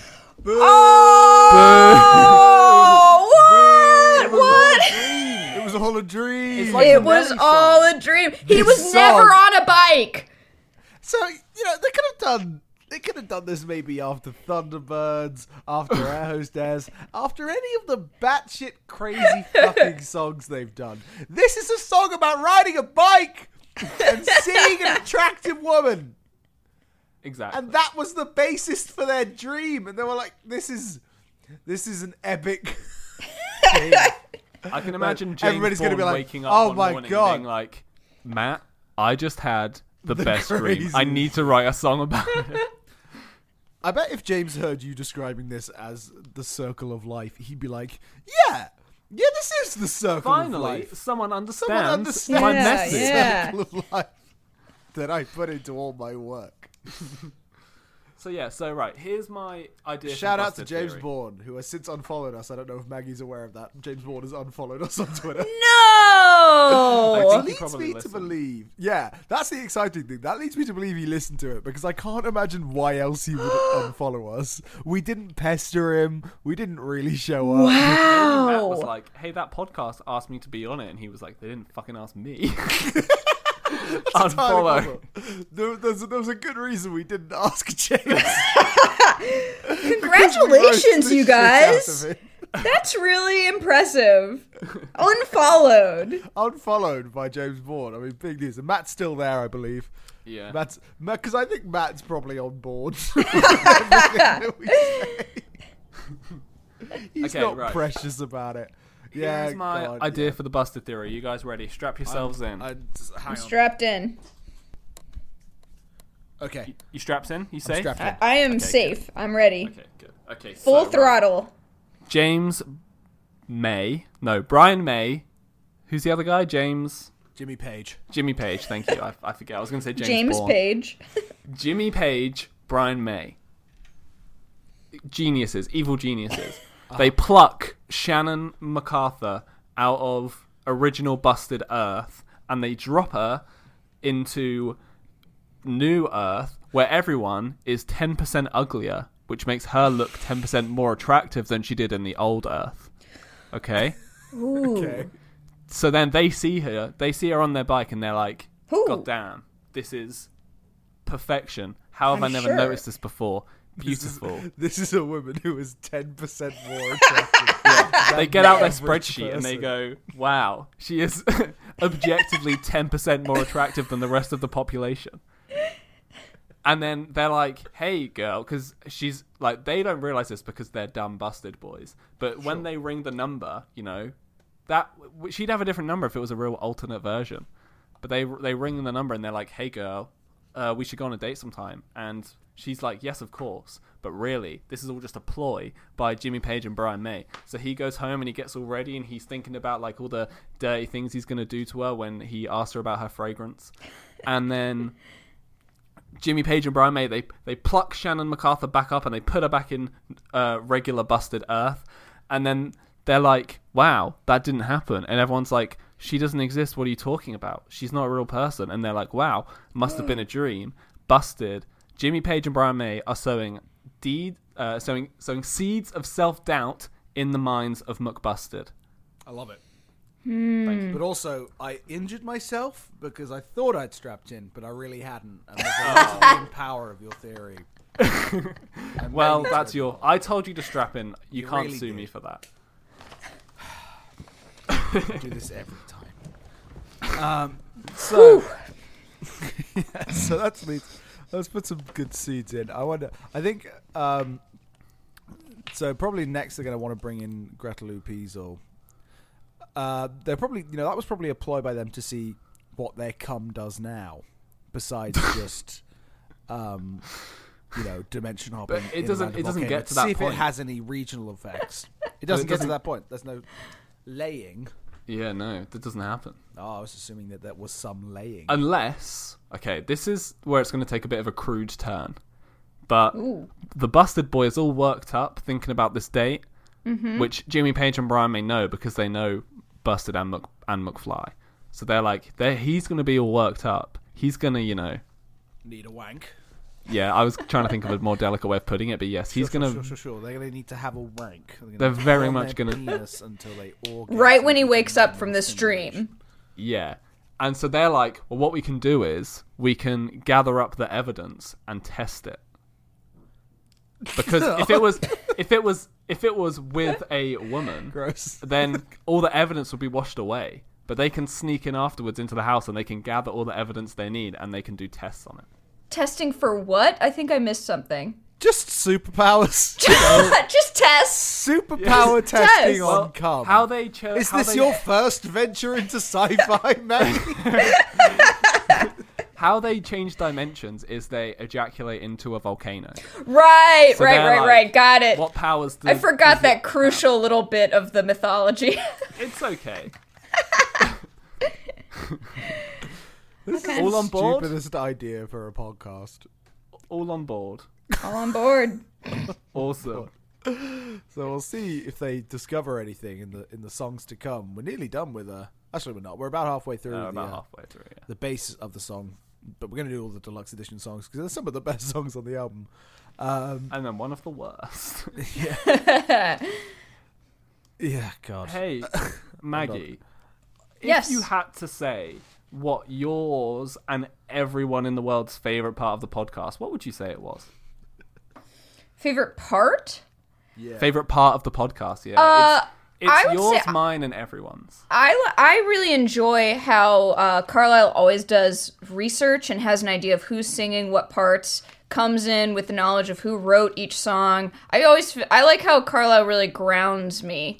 Oh, what? What? it was all a dream. like- It was Nelly all song. a dream. He This was never on a bike. So you know they could have done. They could have done this maybe after Thunderbirds, after Air Hostess, after any of the batshit crazy fucking songs they've done. This is a song about riding a bike and seeing an attractive woman, Exactly. and that was the basis for their dream. And they were like, "This is, this is an epic." thing. I can imagine James everybody's gonna Bond be like, waking up "Oh one my morning God." being like, Matt, I just had the, The best dream. I craziest." need to write a song about it. I bet if James heard you describing this as the circle of life, he'd be like, "Yeah, yeah, this is the circle of Finally, life." someone understands, Someone understands my Yeah, message. the yeah. circle of life that I put into all my work. So yeah, so right, here's my idea. Shout out to James Theory. Bourne, who has since unfollowed us. I don't know if Maggie's aware of that. James Bourne has unfollowed us on Twitter. No. think he leads probably me to believe. Yeah, that's the exciting thing. That leads me to believe he listened to it because I can't imagine why else he would unfollow us. We didn't pester him. We didn't really show up. Wow. Matt was like, "Hey, that podcast asked me to be on it," and he was like, "They didn't fucking ask me." Unfollow. There, there's, there was a good reason we didn't ask James. Congratulations, you guys. That's really impressive. Unfollowed. Unfollowed by James Bourne. I mean, big news. And Matt's still there, I believe. yeah. Matt's because I think Matt's probably on board. with everything that we say. He's Okay, not right. precious about it. Yeah, Here's my God, idea yeah. for the Buster theory. You guys ready? Strap yourselves in. I, just, hang on. Strapped in. Okay, you straps in? You say? I, in. I am Okay, safe. I'm ready. Okay, good. Okay, Full so, right. throttle. James May. No, Brian May. Who's the other guy? James. Jimmy Page. Jimmy Page. Thank you. I, I forget. I was going to say James, James Bourne. Page. Jimmy Page, Brian May. Geniuses, evil geniuses. Uh-huh. They pluck Shannon MacArthur out of original Busted Earth and they drop her into New Earth where everyone is 10% uglier, which makes her look 10% more attractive than she did in the old Earth. Okay? Ooh. Okay. So then they see her, they see her on their bike, and they're like, Ooh. "God damn, this is perfection. How have I'm i never sure. noticed this before? This is- Beautiful." This is a woman who is ten percent more attractive. they get out their average spreadsheet and they go, "Wow, she is objectively ten percent more attractive than the rest of the population." And then they're like, "Hey, girl," because she's like, they don't realize this because they're dumb busted boys. But when they ring the number, you know, that she'd have a different number if it was a real alternate version. But they they ring the number and they're like, "Hey, girl, uh, we should go on a date sometime." And she's like, "Yes, of course." But really, this is all just a ploy by Jimmy Page and Brian May. So he goes home and he gets all ready and he's thinking about like all the dirty things he's gonna do to her when he asks her about her fragrance, and then. Jimmy Page and Brian May they they pluck Shannon MacArthur back up and they put her back in uh, regular busted Earth, and then they're like, "Wow, that didn't happen," and everyone's like, "She doesn't exist. What are you talking about? She's not a real person." And they're like, "Wow, must have been a dream." Busted. Jimmy Page and Brian May are sowing deed, uh, sowing sowing seeds of self doubt in the minds of McBusted. I love it. Thank you. But also, I injured myself because I thought I'd strapped in, but I really hadn't. And the velocity power of your theory. Well, that's your. I told you to strap in. You, You can't really sue did. me for that. I do this every time. Um, so, yeah, so that's me. Let's put some good seeds in. I wonder. I think. Um, so probably next they're going to want to bring in Gretel Lupis or. Uh, they're probably you know that was probably a ploy by them to see what their cum does now, besides just. Um, you know, dimension hopping. But it doesn't- it doesn't get to that see if point. it has any regional effects. It doesn't get to doesn't- that point. There's no laying. Yeah, no, that doesn't happen. Oh, I was assuming that that was some laying. Unless, okay, this is where it's going to take a bit of a crude turn. But Ooh. the Busted boy is all worked up thinking about this date, Mm-hmm. which Jimmy Page and Brian may know because they know Busted and Mc, and McFly. So they're like, they're, he's going to be all worked up. He's going to, you know, Need a wank. Yeah. I was trying to think of a more delicate way of putting it, but yes, he's Sure, gonna. sure, sure, sure. They're gonna need to have a wank. They're, They're very much their gonna- penis until they orgasm Right when he wakes up from this dream. Yeah. And so they're like, well, what we can do is we can gather up the evidence and test it. Because if it was, if it was, if it was with a woman, Gross. then all the evidence would be washed away. But they can sneak in afterwards into the house and they can gather all the evidence they need and they can do tests on it. Testing for what? I think I missed something. Just superpowers. Just tests. Superpower Yes. testing Yes. on Well, cum. how they chose? Is this your first venture into sci-fi, man? How they change dimensions is they ejaculate into a volcano. Right, So right, they're right, like, right. Got it. What powers? Do, I forgot that it crucial little bit of the mythology. It's okay. Okay. All on board. Stupidest idea for a podcast. All on board. All on board. Awesome. So we'll see if they discover anything in the in the songs to come. We're nearly done with uh Actually, we're not. We're about halfway through Uh, the, about uh, halfway through. Yeah. the base of the song, but we're gonna do all the deluxe edition songs because they're some of the best songs on the album. Um, And then one of the worst. yeah, yeah, God. hey, Maggie. If Yes. you had to say what yours and everyone in the world's favorite part of the podcast, what would you say it was? Favorite part? Yeah. Favorite part of the podcast? Yeah. Uh, it's it's yours, say- mine, and everyone's. I, I really enjoy how uh, Carlisle always does research and has an idea of who's singing what parts, comes in with the knowledge of who wrote each song. I always f- I like how Carlisle really grounds me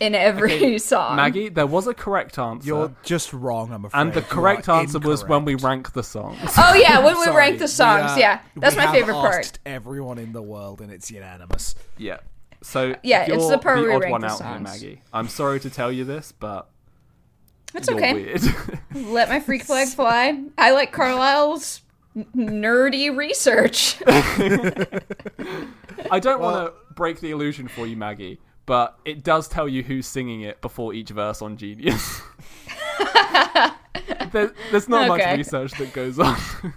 in every Okay, song. Maggie, there was a correct answer. You're just wrong, I'm afraid. and the correct are answer was when we incorrect. rank the songs. Oh yeah, when we Sorry, rank the we, songs, uh, yeah, that's we my have favorite part. asked Everyone in the world, and it's unanimous. yeah. So Yeah, it's you're the part where we odd rank one the out here. Maggie. I'm sorry to tell you this, but It's you're okay. weird. Let my freak flag fly. I like Carlisle's n- nerdy research. I don't Well- want to break the illusion for you, Maggie, but it does tell you who's singing it before each verse on Genius. there, there's not Okay. much research that goes on.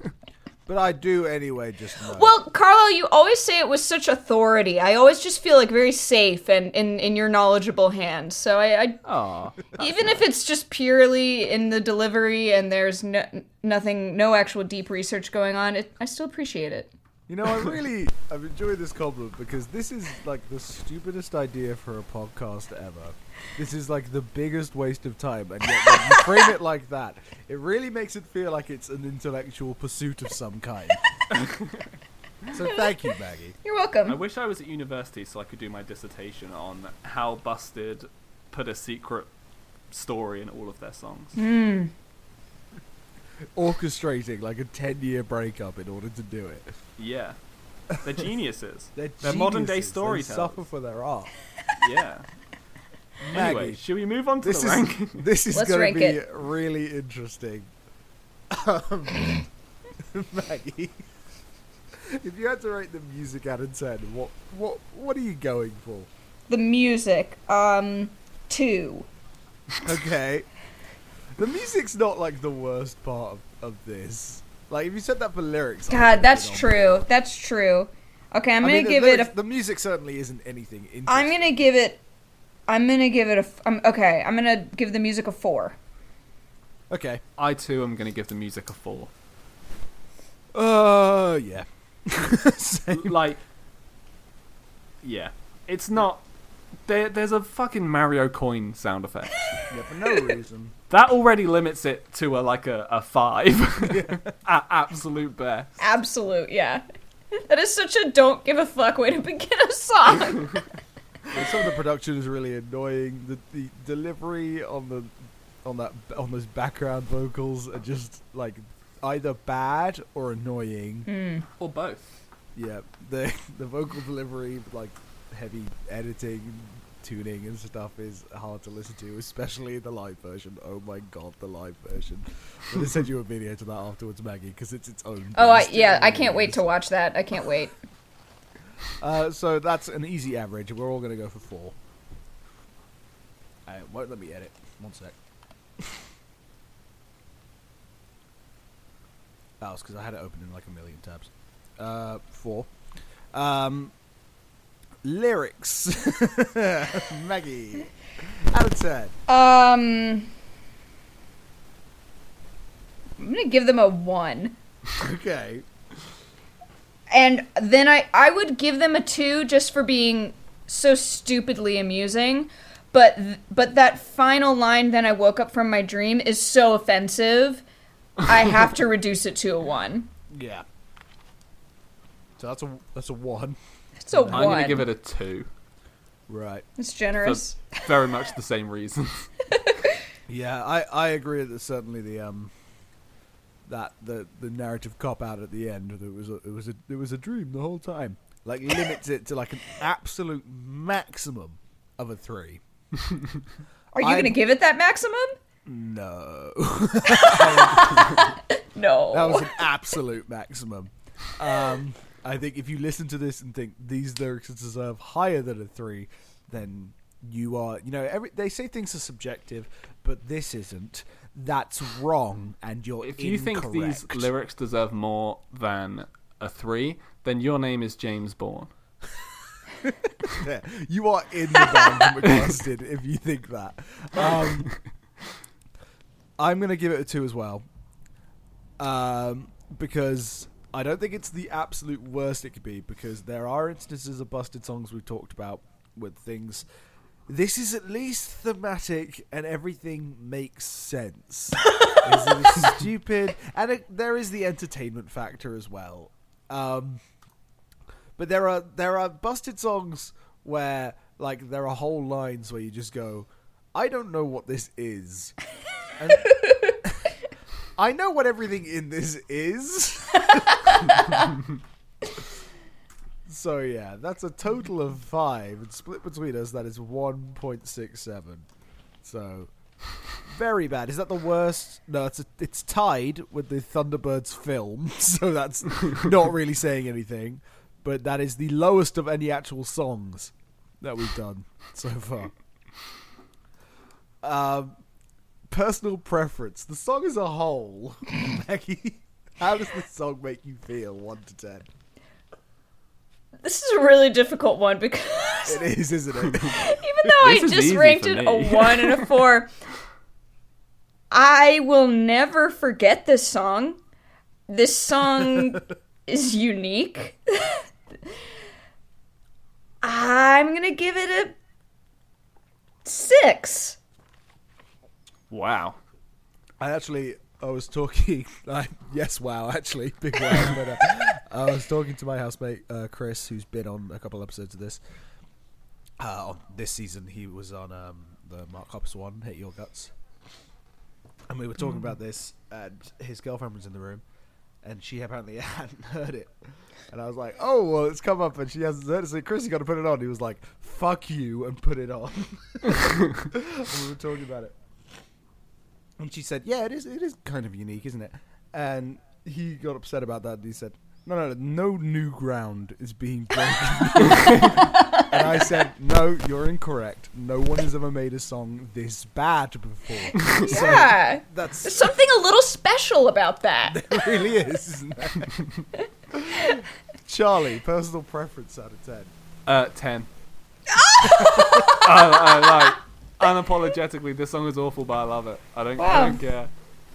But I do anyway. Just know. Well, Carlisle, you always say it with such authority. I always just feel like very safe and in, in your knowledgeable hands. So I, I Aw. even if it's just purely in the delivery and there's no, nothing, no actual deep research going on, it, I still appreciate it. You know, I really I've enjoyed this compliment because this is like the stupidest idea for a podcast ever. This is like the biggest waste of time, and yet when you frame it like that, it really makes it feel like it's an intellectual pursuit of some kind. so thank you, Maggie. You're welcome. I wish I was at university so I could do my dissertation on how Busted put a secret story in all of their songs. Hmm. Orchestrating like a ten-year breakup in order to do it. Yeah. They're geniuses. They're, They're modern day geniuses. They storytellers. suffer for their art. yeah. Anyway, should we move on to this the is ranking? this is going to be it. really interesting. Um, Maggie, if you had to rate the music out of ten, what what what are you going for? The music, um, two. Okay, the music's not like the worst part of, of this. Like if you said that for lyrics, I God, that's have been on true. board. That's true. Okay, I'm I gonna mean, the give it a. The music certainly isn't anything. Interesting. I'm gonna give it. I'm gonna give it a. f- Um, okay, I'm gonna give the music a four. Okay. I too am going to give the music a four. Uh, yeah. Same. like yeah it's not there, there's a fucking mario coin sound effect Yeah, for no reason. that already limits it to a like a, a five at absolute best Absolute, yeah. That is such a don't give a fuck way to begin a song. And some of the production is really annoying. The the delivery on the on that on those background vocals are just like either bad or annoying. Hmm. or both Yeah, the the vocal delivery, like heavy editing, tuning and stuff is hard to listen to, especially the live version. Oh my god, the live version! I'm gonna send you a video to that afterwards, Maggie, because it's its own. Oh, I, yeah, I can't wait to watch that. I can't wait. Uh, so that's an easy average. We're all gonna go for four. Uh, won't let me edit. One sec. That was because I had it open in like a million tabs. Uh, four. Um, lyrics. Maggie. Out of ten. Um, I'm gonna give them a one, Okay. and then I I would give them a two just for being so stupidly amusing. But th- but that final line, then I woke up from my dream, is so offensive. I have to reduce it to a one. Yeah. So that's a that's a one. It's a I'm gonna give it a two. Right. It's generous. For very much the same reason. Yeah, I, I agree that certainly the um that the the narrative cop out at the end that it was a, it was a it was a dream the whole time like limits it to like an absolute maximum of a three. Are you gonna give it that maximum? No, No. that was an absolute maximum. Um, I think if you listen to this and think these lyrics deserve higher than a three, then you are you know every they say things are subjective, but this isn't. That's wrong, and you're if you think these lyrics deserve more than a three, then your name is James Bourne. Yeah, you are in the band McBusted if you think that. Um, I'm gonna give it a two as well, um, because I don't think it's the absolute worst it could be. Because there are instances of busted songs we've talked about with things. This is at least thematic and everything makes sense. Is it is stupid, and it, there is the entertainment factor as well. Um, but there are there are busted songs where like there are whole lines where you just go, I don't know what this is. And I know what everything in this is. so yeah, that's a total of five. And split between us, that is one point six seven. So very bad. Is that the worst? No, it's a, it's tied with the Thunderbirds film, so that's not really saying anything. But that is the lowest of any actual songs that we've done so far. Um, personal preference. The song as a whole, Maggie. How does this song make you feel? One to ten. This is a really difficult one because It is, isn't it? even though I This is just ranked it a one and a four, I will never forget this song. This song is unique. I'm gonna give it a six. Wow. I actually, I was talking. I, yes, wow, actually, big wow. but, uh, I was talking to my housemate uh, Chris, who's been on a couple episodes of this. Uh, on this season, he was on um, the Mark Hoppus one, Hit Your Guts," and we were talking about this. And his girlfriend was in the room, and she apparently hadn't heard it. And I was like, "Oh, well, it's come up, and she hasn't heard it." So Chris, you got to put it on. He was like, "Fuck you," and put it on. and we were talking about it. And she said, "Yeah, it is. It is kind of unique, isn't it?" And he got upset about that. And he said, "No, no, no, no new ground is being broken." and I said, "No, you're incorrect. No one has ever made a song this bad before." So Yeah. There's that's something a little special about that. it really is, isn't it? Charlie, personal preference out of ten. Uh, ten. I, I like unapologetically. This song is awful, but I love it. I don't, I don't care.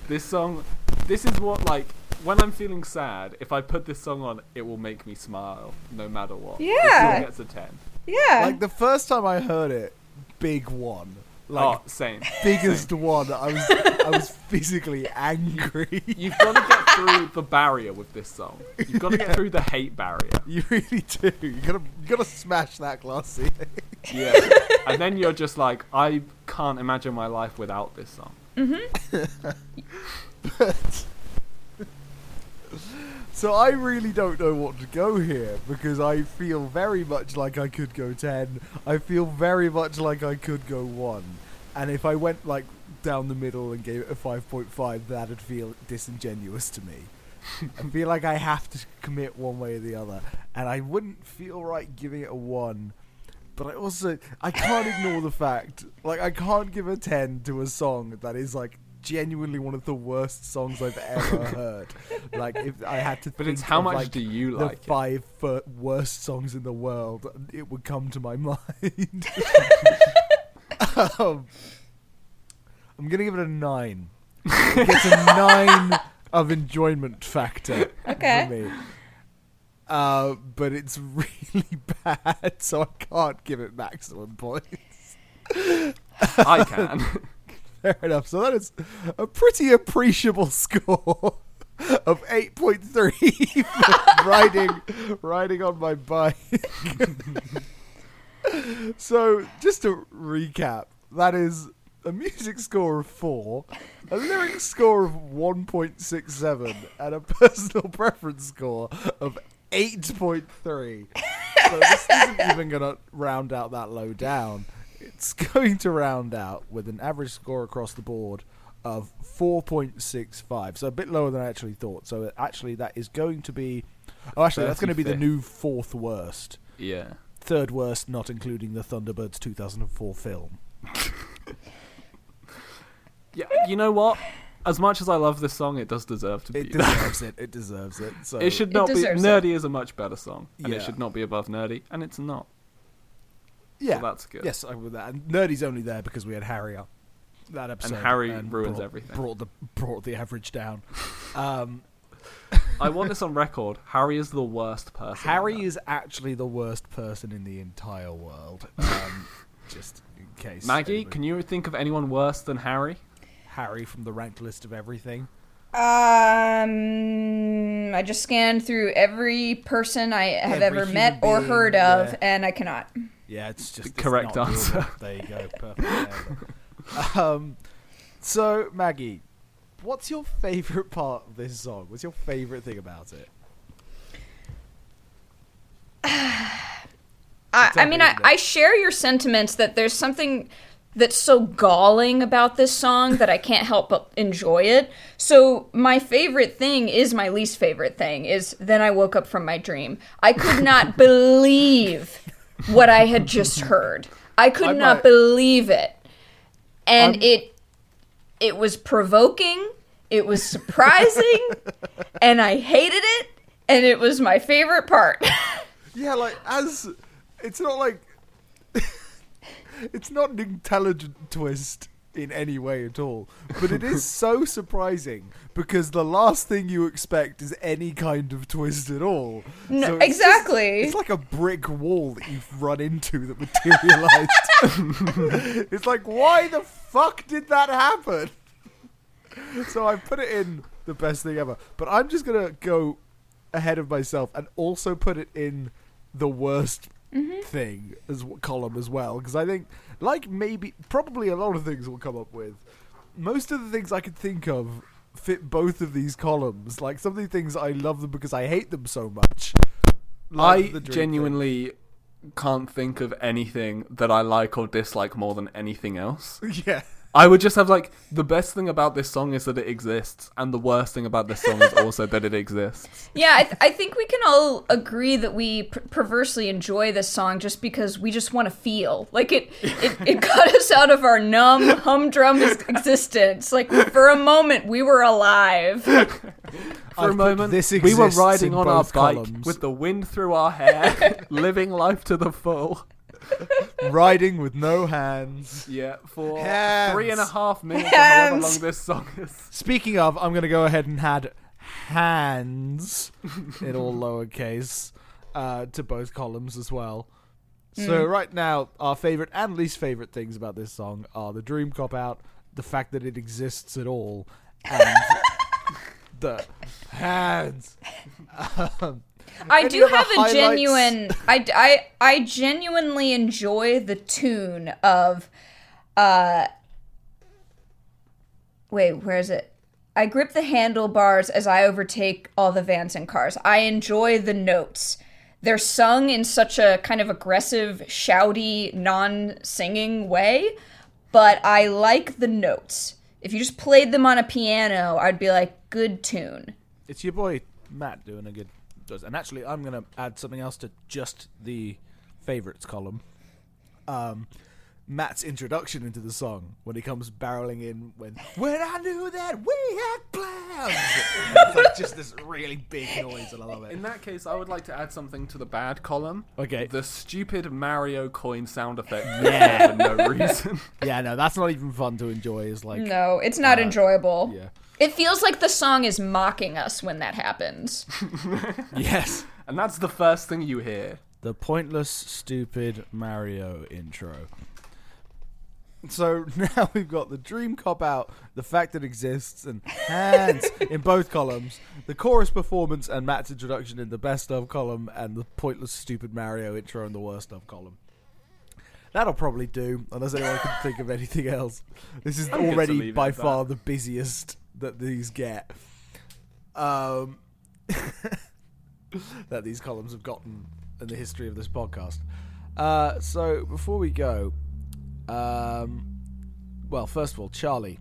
This song, this is what like when I'm feeling sad. If I put this song on, it will make me smile, no matter what. This Yeah. song gets a ten. Yeah. Like the first time I heard it, big one, like oh, same. biggest one. I was I was physically angry. You've got to get through the barrier with this song. You've got to get through the hate barrier. You really do. You gotta you gotta smash that glass ceiling. Yeah. and then you're just like, I can't imagine my life without this song. Mm-hmm. so So I really don't know what to go here because I feel very much like I could go 10. I feel very much like I could go 1. And if I went like down the middle and gave it a 5.5, that'd feel disingenuous to me. I feel like I have to commit one way or the other. And I wouldn't feel right giving it a 1. But I also I can't ignore the fact like I can't give a 10 to a song that is like genuinely one of the worst songs I've ever heard. Like if I had to, But it's think how of, much like, do you the like it? five fir- worst songs in the world, it would come to my mind. um, I'm gonna give it a nine. It gets a nine of enjoyment factor Okay. for me. Uh, but it's really bad, so I can't give it maximum points. I can. Fair enough. So that is a pretty appreciable score of 8.3 for riding riding on my bike. so just to recap, that is a music score of 4, a lyric score of 1.67 and a personal preference score of 8.3. So this isn't even going to round out that low down. It's going to round out with an average score across the board of 4.65. So a bit lower than I actually thought. So actually that is going to be Oh, actually that's going to be the new fourth worst. yeah. Third worst not including the Thunderbirds 2004 film. Yeah. You know what? As much as I love this song, it does deserve to be. It deserves it. It deserves it. So It should not be. Nerdy is a much better song, and Yeah. it should not be above Nerdy, and it's not. Yeah. So that's good. Yes, I with that. And Nerdy's only there because we had Harry up that episode, and Harry ruins brought- everything. Brought the brought the average down. Um, I want this on record. Harry is the worst person. Harry ever. is actually the worst person in the entire world. Um, just in case. Maggie, anybody- can you think of anyone worse than Harry? Harry from the ranked list of everything. Um, I just scanned through every person I have Every ever met or heard of, yeah. and I cannot. Yeah, it's just it's correct not answer. doable. There you go. Perfect. Um, so Maggie, what's your favorite part of this song? What's your favorite thing about it? I, I mean, I. I share your sentiments that there's something that's so galling about this song that I can't help but enjoy it. So my favorite thing is my least favorite thing is then I woke up from my dream. I could not believe what I had just heard. I could I not might- believe it. And I'm- it it was provoking, it was surprising, and I hated it, and it was my favorite part. Yeah, like as it's not like it's not an intelligent twist in any way at all, but it is so surprising because the last thing you expect is any kind of twist at all. No, So it's just- exactly. it's like a brick wall that you've run into that materialized. it's like, why the fuck did that happen? So I put it in the best thing ever, but I'm just gonna go ahead of myself and also put it in the worst Mm-hmm. thing as w- column as well because I think, like maybe probably a lot of things we'll come up with. Most of the things I could think of fit both of these columns. Like some of the things I love them because I hate them so much. Like I the drink genuinely can't think of anything that I like or dislike more than anything else. yeah. I would just have like the best thing about this song is that it exists, and the worst thing about this song is also that it exists. Yeah, I, th- I think we can all agree that we per- perversely enjoy this song just because we just want to feel like it. It, it got us out of our numb humdrum existence. Like for a moment, we were alive. For I've a moment, this we were riding on our both bike columns. with the wind through our hair, living life to the full. Riding with no hands. Yeah, for Hands. three and a half minutes, or however Hands. long this song is. Speaking of, I'm going to go ahead and add hands in all lowercase uh, to both columns as well. So right now, our favorite and least favorite things about this song are the dream cop out, the fact that it exists at all, and the hands. Um, I do have a highlights? genuine. I, I I genuinely enjoy the tune of. uh Wait, where is it? I grip the handlebars as I overtake all the vans and cars. I enjoy the notes. They're sung in such a kind of aggressive, shouty, non singing way, but I like the notes. If you just played them on a piano, I'd be like, good tune. It's your boy Matt doing a good. Does and actually, I'm gonna add something else to just the favorites column. Um, Matt's introduction into the song when he comes barreling in when when I knew that we had plans. it's like just this really big noise, and I love it. In that case, I would like to add something to the bad column. Okay. The stupid Mario coin sound effect Yeah. for no reason. Yeah, no, that's not even fun to enjoy. Is like, No, it's not enjoyable. yeah, It feels like the song is mocking us when that happens. yes, and that's the first thing you hear. the pointless, stupid Mario intro. So now we've got the dream cop out, the fact that exists, and hands in both columns, the chorus performance and Matt's introduction in the best of column, and the pointless, stupid Mario intro in the worst of column. That'll probably do, unless anyone can think of anything else. This is I'm already by at that. far the busiest that these get. Um, that these columns have gotten in the history of this podcast. Uh, so before we go, um, well, first of all, Charlie,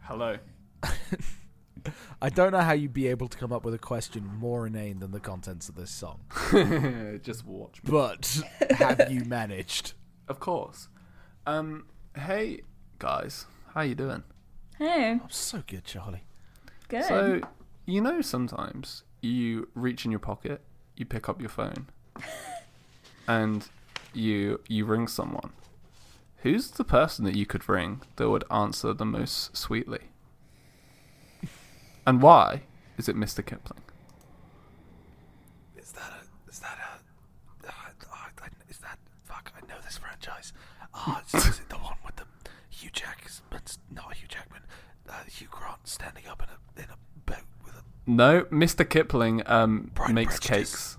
Hello. I don't know how you'd be able to come up with a question more inane than the contents of this song, Just watch me. but have you managed? Of course. Um, hey guys, how you doing? Hey, I'm so good, Charlie. good. So, you know, sometimes you reach in your pocket, you pick up your phone, and you you ring someone. Who's the person that you could ring that would answer the most sweetly? And why is it Mr. Kipling? Is that a? Is that a? Uh, uh, is that? Fuck! I know this franchise. Ah, is, is it the one with the Hugh Jackman? Not Hugh Jackman. Uh, Hugh Grant standing up in a in a boat with a. No, Mr. Kipling um, Pride and makes Prejudice. cakes.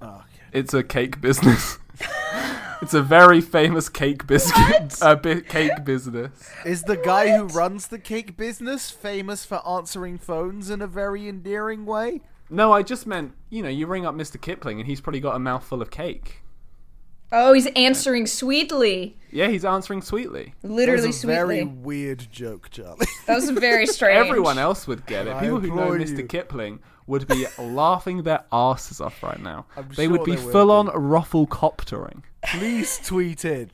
Oh, okay. It's a cake business. it's a very famous cake biscuit, uh, bi- cake business. Is the guy who runs the cake business famous for answering phones in a very endearing way? No, I just meant, you know, you ring up Mr. Kipling and he's probably got a mouthful of cake. Oh, he's answering sweetly. Yeah, he's answering sweetly. Literally that was a sweetly. very weird joke, Charlie. That was very strange. Everyone else would get it. People who know implore Mr. you. Kipling would be laughing their asses off right now. I'm they sure would be full on ruffle coptering. Please tweet in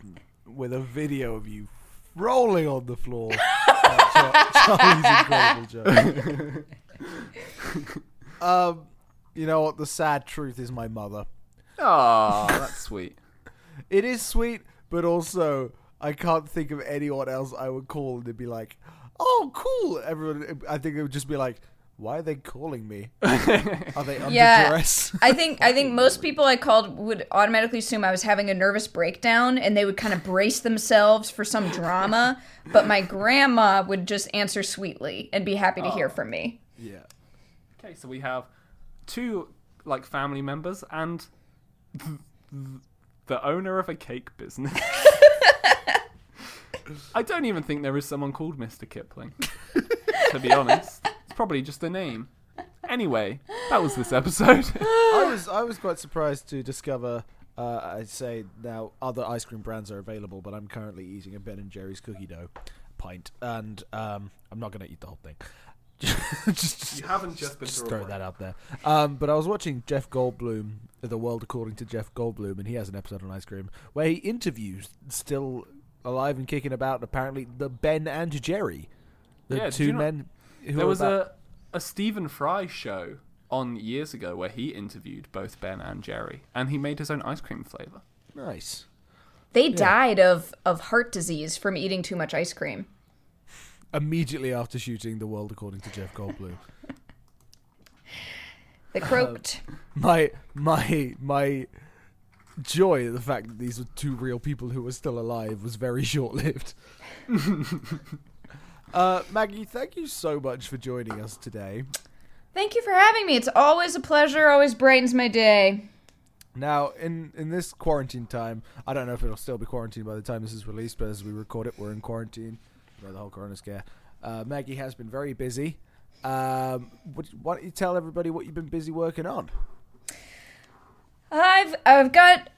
with a video of you rolling on the floor. at Char- Charlie's incredible joke. um, you know what? The sad truth is my mother. Ah, that's sweet. It is sweet, but also I can't think of anyone else I would call and they'd be like, "Oh, cool." Everyone, I think it would just be like, "Why are they calling me? Are they under Yeah. duress?" I think I think most people I called would automatically assume I was having a nervous breakdown and they would kind of brace themselves for some drama, but my grandma would just answer sweetly and be happy to hear oh, from me. yeah. Okay, so we have two like family members and the owner of a cake business. I don't even think there is someone called Mr. Kipling. to be honest, it's probably just a name. Anyway, that was this episode. I was I was quite surprised to discover. Uh, I'd say now other ice cream brands are available, but I'm currently eating a Ben and Jerry's cookie dough pint, and um, I'm not going to eat the whole thing. Just, just, you haven't just been just throw that out there. Um, but I was watching Jeff Goldblum, The World According to Jeff Goldblum, and he has an episode on ice cream where he interviews still alive and kicking about. Apparently, the Ben and Jerry, the Yeah, two you not- men. Who There was about- a a Stephen Fry show on years ago where he interviewed both Ben and Jerry, and he made his own ice cream flavor. nice. They died of of heart disease from eating too much ice cream. Immediately after shooting The World According to Jeff Goldblum. They croaked. my my my joy at the fact that these were two real people who were still alive was very short lived. uh, Maggie, thank you so much for joining us today. Thank you for having me. It's always a pleasure. Always brightens my day. Now, in in this quarantine time, I don't know if it'll still be quarantine by the time this is released, but as we record it, we're in quarantine. Know, the whole corona scare. Uh, Maggie has been very busy. Um, why don't you tell everybody what you've been busy working on? I've I've got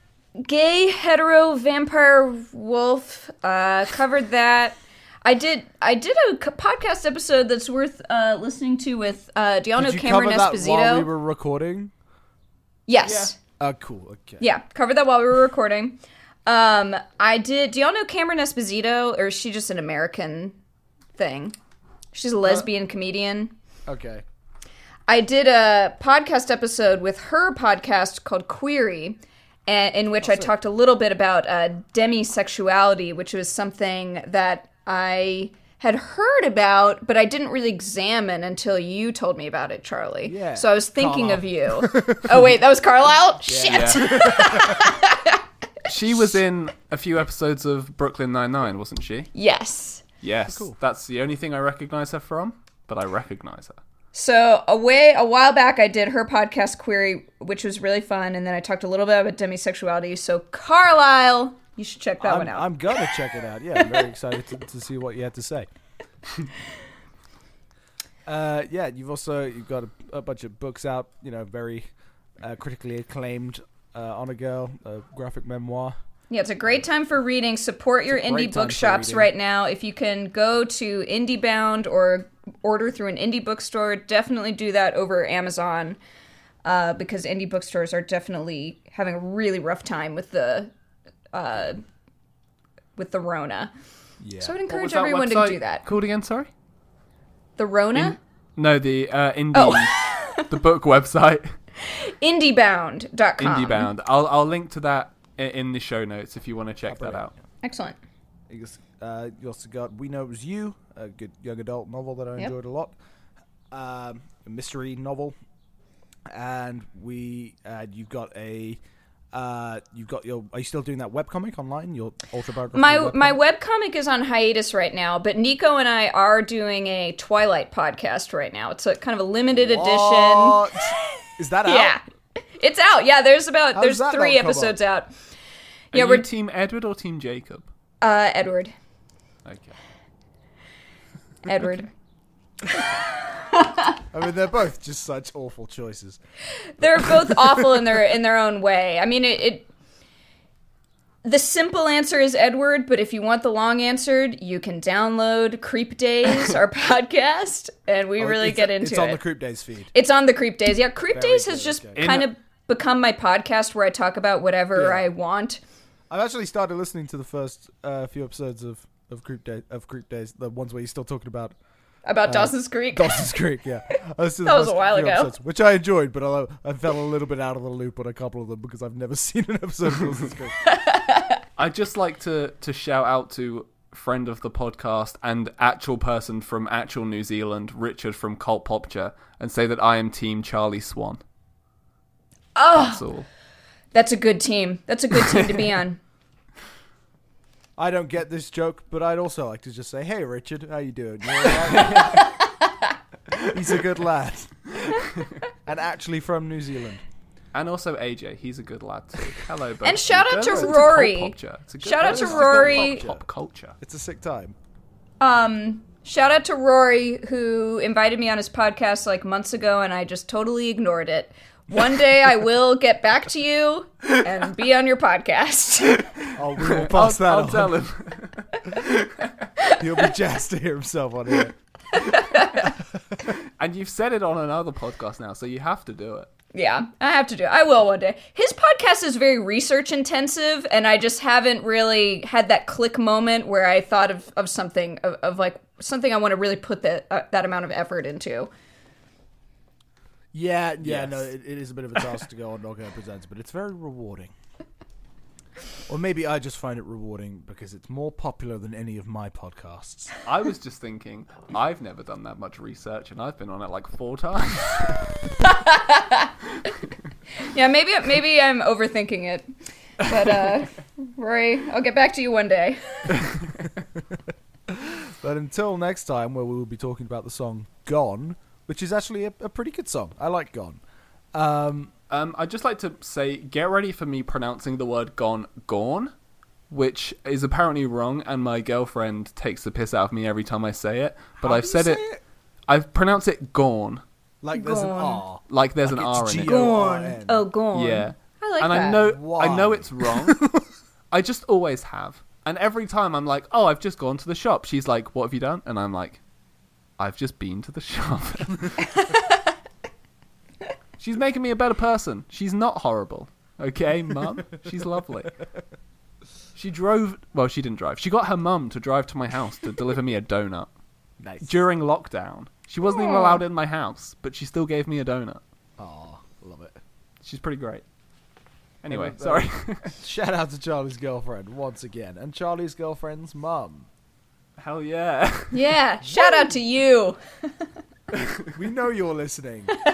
gay hetero vampire wolf. Uh, covered that. I did I did a podcast episode that's worth uh, listening to with uh, you Cameron cover that Esposito. while we were recording? yes. Uh, cool. Okay. Yeah, covered that while we were recording. Um, I did. Do y'all know Cameron Esposito, or is she just an American thing? She's a lesbian comedian. Okay. I did a podcast episode with her podcast called Queery, a- in which I talked a little bit about uh, demisexuality, which was something that I had heard about, but I didn't really examine until you told me about it, Charlie. Yeah. So I was thinking Carlisle. of you. oh wait, that was Carlisle. Shit. Yeah. she was in a few episodes of Brooklyn Nine Nine, wasn't she? Yes. Yes. That's the only thing I recognize her from, but I recognize her. So a way a while back, I did her podcast Queery, which was really fun, and then I talked a little bit about demisexuality. So Carlisle, you should check that I'm, one out. I'm gonna check it out. Yeah, I'm very excited to, to see what you had to say. uh, yeah, you've also you've got a, a bunch of books out. You know, very uh, critically acclaimed. Uh, Honour Girl, a graphic memoir. yeah, it's a great time for reading. Support your It's a great indie bookshops right now. If you can go to IndieBound or order through an indie bookstore, definitely do that over Amazon. Uh, because indie bookstores are definitely having a really rough time with the uh, with the Rona. Yeah. So I would encourage everyone to do that. Called again? Sorry. The Rona? No, the uh, indie, Oh. the book website, indiebound.com. IndieBound. I'll I'll link to that in the show notes if you want to check that out. Excellent. You Uh, you also got We Know It Was You, a good young adult novel that I Yep. enjoyed a lot. Um, a mystery novel, and we uh, you've got a uh, you've got your. Are you still doing that webcomic online? Your autobiographical. My webcomic? my webcomic is on hiatus right now, but Nico and I are doing a Twilight podcast right now. It's a kind of a limited edition. What? Is that out? Yeah. It's out. Yeah, there's about How there's three episodes out. Are Yeah, you we're Team Edward or Team Jacob? uh Edward. Okay. Edward. I mean, they're both just such awful choices. They're both awful in their in their own way. I mean, it, it. The simple answer is Edward, but if you want the long answer, you can download Creek Daze, our podcast, and we Oh, really get into it. It's on it. the Creek Daze feed. it's on the Creek Daze. Yeah, Creep Very Days has just kind In- of become my podcast where I talk about whatever Yeah. I want. I've actually started listening to the first uh, few episodes of of Creep Day of Creek Daze, the ones where you're still talking about About Uh, Dawson's Creek. Dawson's Creek. Yeah, I listened That was a while ago. episodes, which I enjoyed, but I, I fell a little bit out of the loop on a couple of them because I've never seen an episode of Dawson's Creek. I'd just like to to shout out to friend of the podcast and actual person from actual New Zealand, Richard from Cult Popture, and say that I am Team Charlie Swan. Oh, That's all. that's a good team. That's a good team to be on. I don't get this joke, but I'd also like to just say, "Hey, Richard, how you doing? You? He's a good lad, and actually from New Zealand. And also AJ, he's a good lad too. Hello, both And shout out to Rory. Cult Popture. It's a good- Shout out to Rory. Pop, pop culture. It's a sick time. Um, shout out to Rory who invited me on his podcast like months ago, and I just totally ignored it. One day I will get back to you and be on your podcast. Oh, we will pass I'll, that I'll on. tell him. He'll be jazzed to hear himself on here. And you've said it on another podcast now, so you have to do it. Yeah, I have to do. It. I will one day. His podcast is very research intensive, and I just haven't really had that click moment where I thought of of something of, of like something I want to really put that uh, that amount of effort into. Yeah, yeah, Yes. no, it, it is a bit of a task to go on Knockout Presents, but it's very rewarding. Or maybe I just find it rewarding because it's more popular than any of my podcasts. I was just thinking, I've never done that much research, and I've been on it like four times. Yeah, maybe maybe I'm overthinking it, but uh, Rory, I'll get back to you one day. But until next time, where we will be talking about the song Gone, which is actually a, a pretty good song. I like Gone. Um, Um, I'd just like to say, get ready for me pronouncing the word "gone" "gone," which is apparently wrong, and my girlfriend takes the piss out of me every time I say it. But How I've do you said say it, I've pronounced it Gorn, like there's an Gone. R. like there's Like an it's R in it. G-O-R-N. Oh, gone. Yeah. I like and that. I know I know it's wrong. I just always have. And every time I'm like, "Oh, I've just gone to the shop." She's like, "What have you done?" And I'm like, "I've just been to the shop." She's making me a better person. She's not horrible. Okay, mum? She's lovely. She drove, well, she didn't drive. She got her mum to drive to my house to deliver me a donut Nice. during lockdown. She wasn't even allowed in my house, but she still gave me a donut. Aw, love it. She's pretty great. Anyway, uh, sorry. Shout out to Charlie's girlfriend once again, and Charlie's girlfriend's mum. Hell yeah. yeah. Shout out to you. We know you're listening. we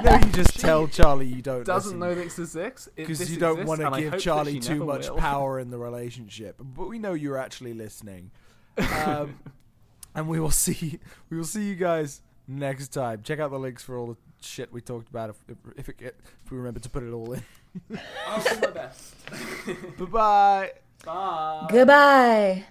know you just tell Charlie you don't doesn't listen know this exists it- because you don't want to give Charlie too much will. power in the relationship. But we know you're actually listening, um, and we will see. We will see you guys next time. Check out the links for all the shit we talked about if if, if, it, get- if we remember to put it all in. I'll do my best. bye bye. Bye. Goodbye.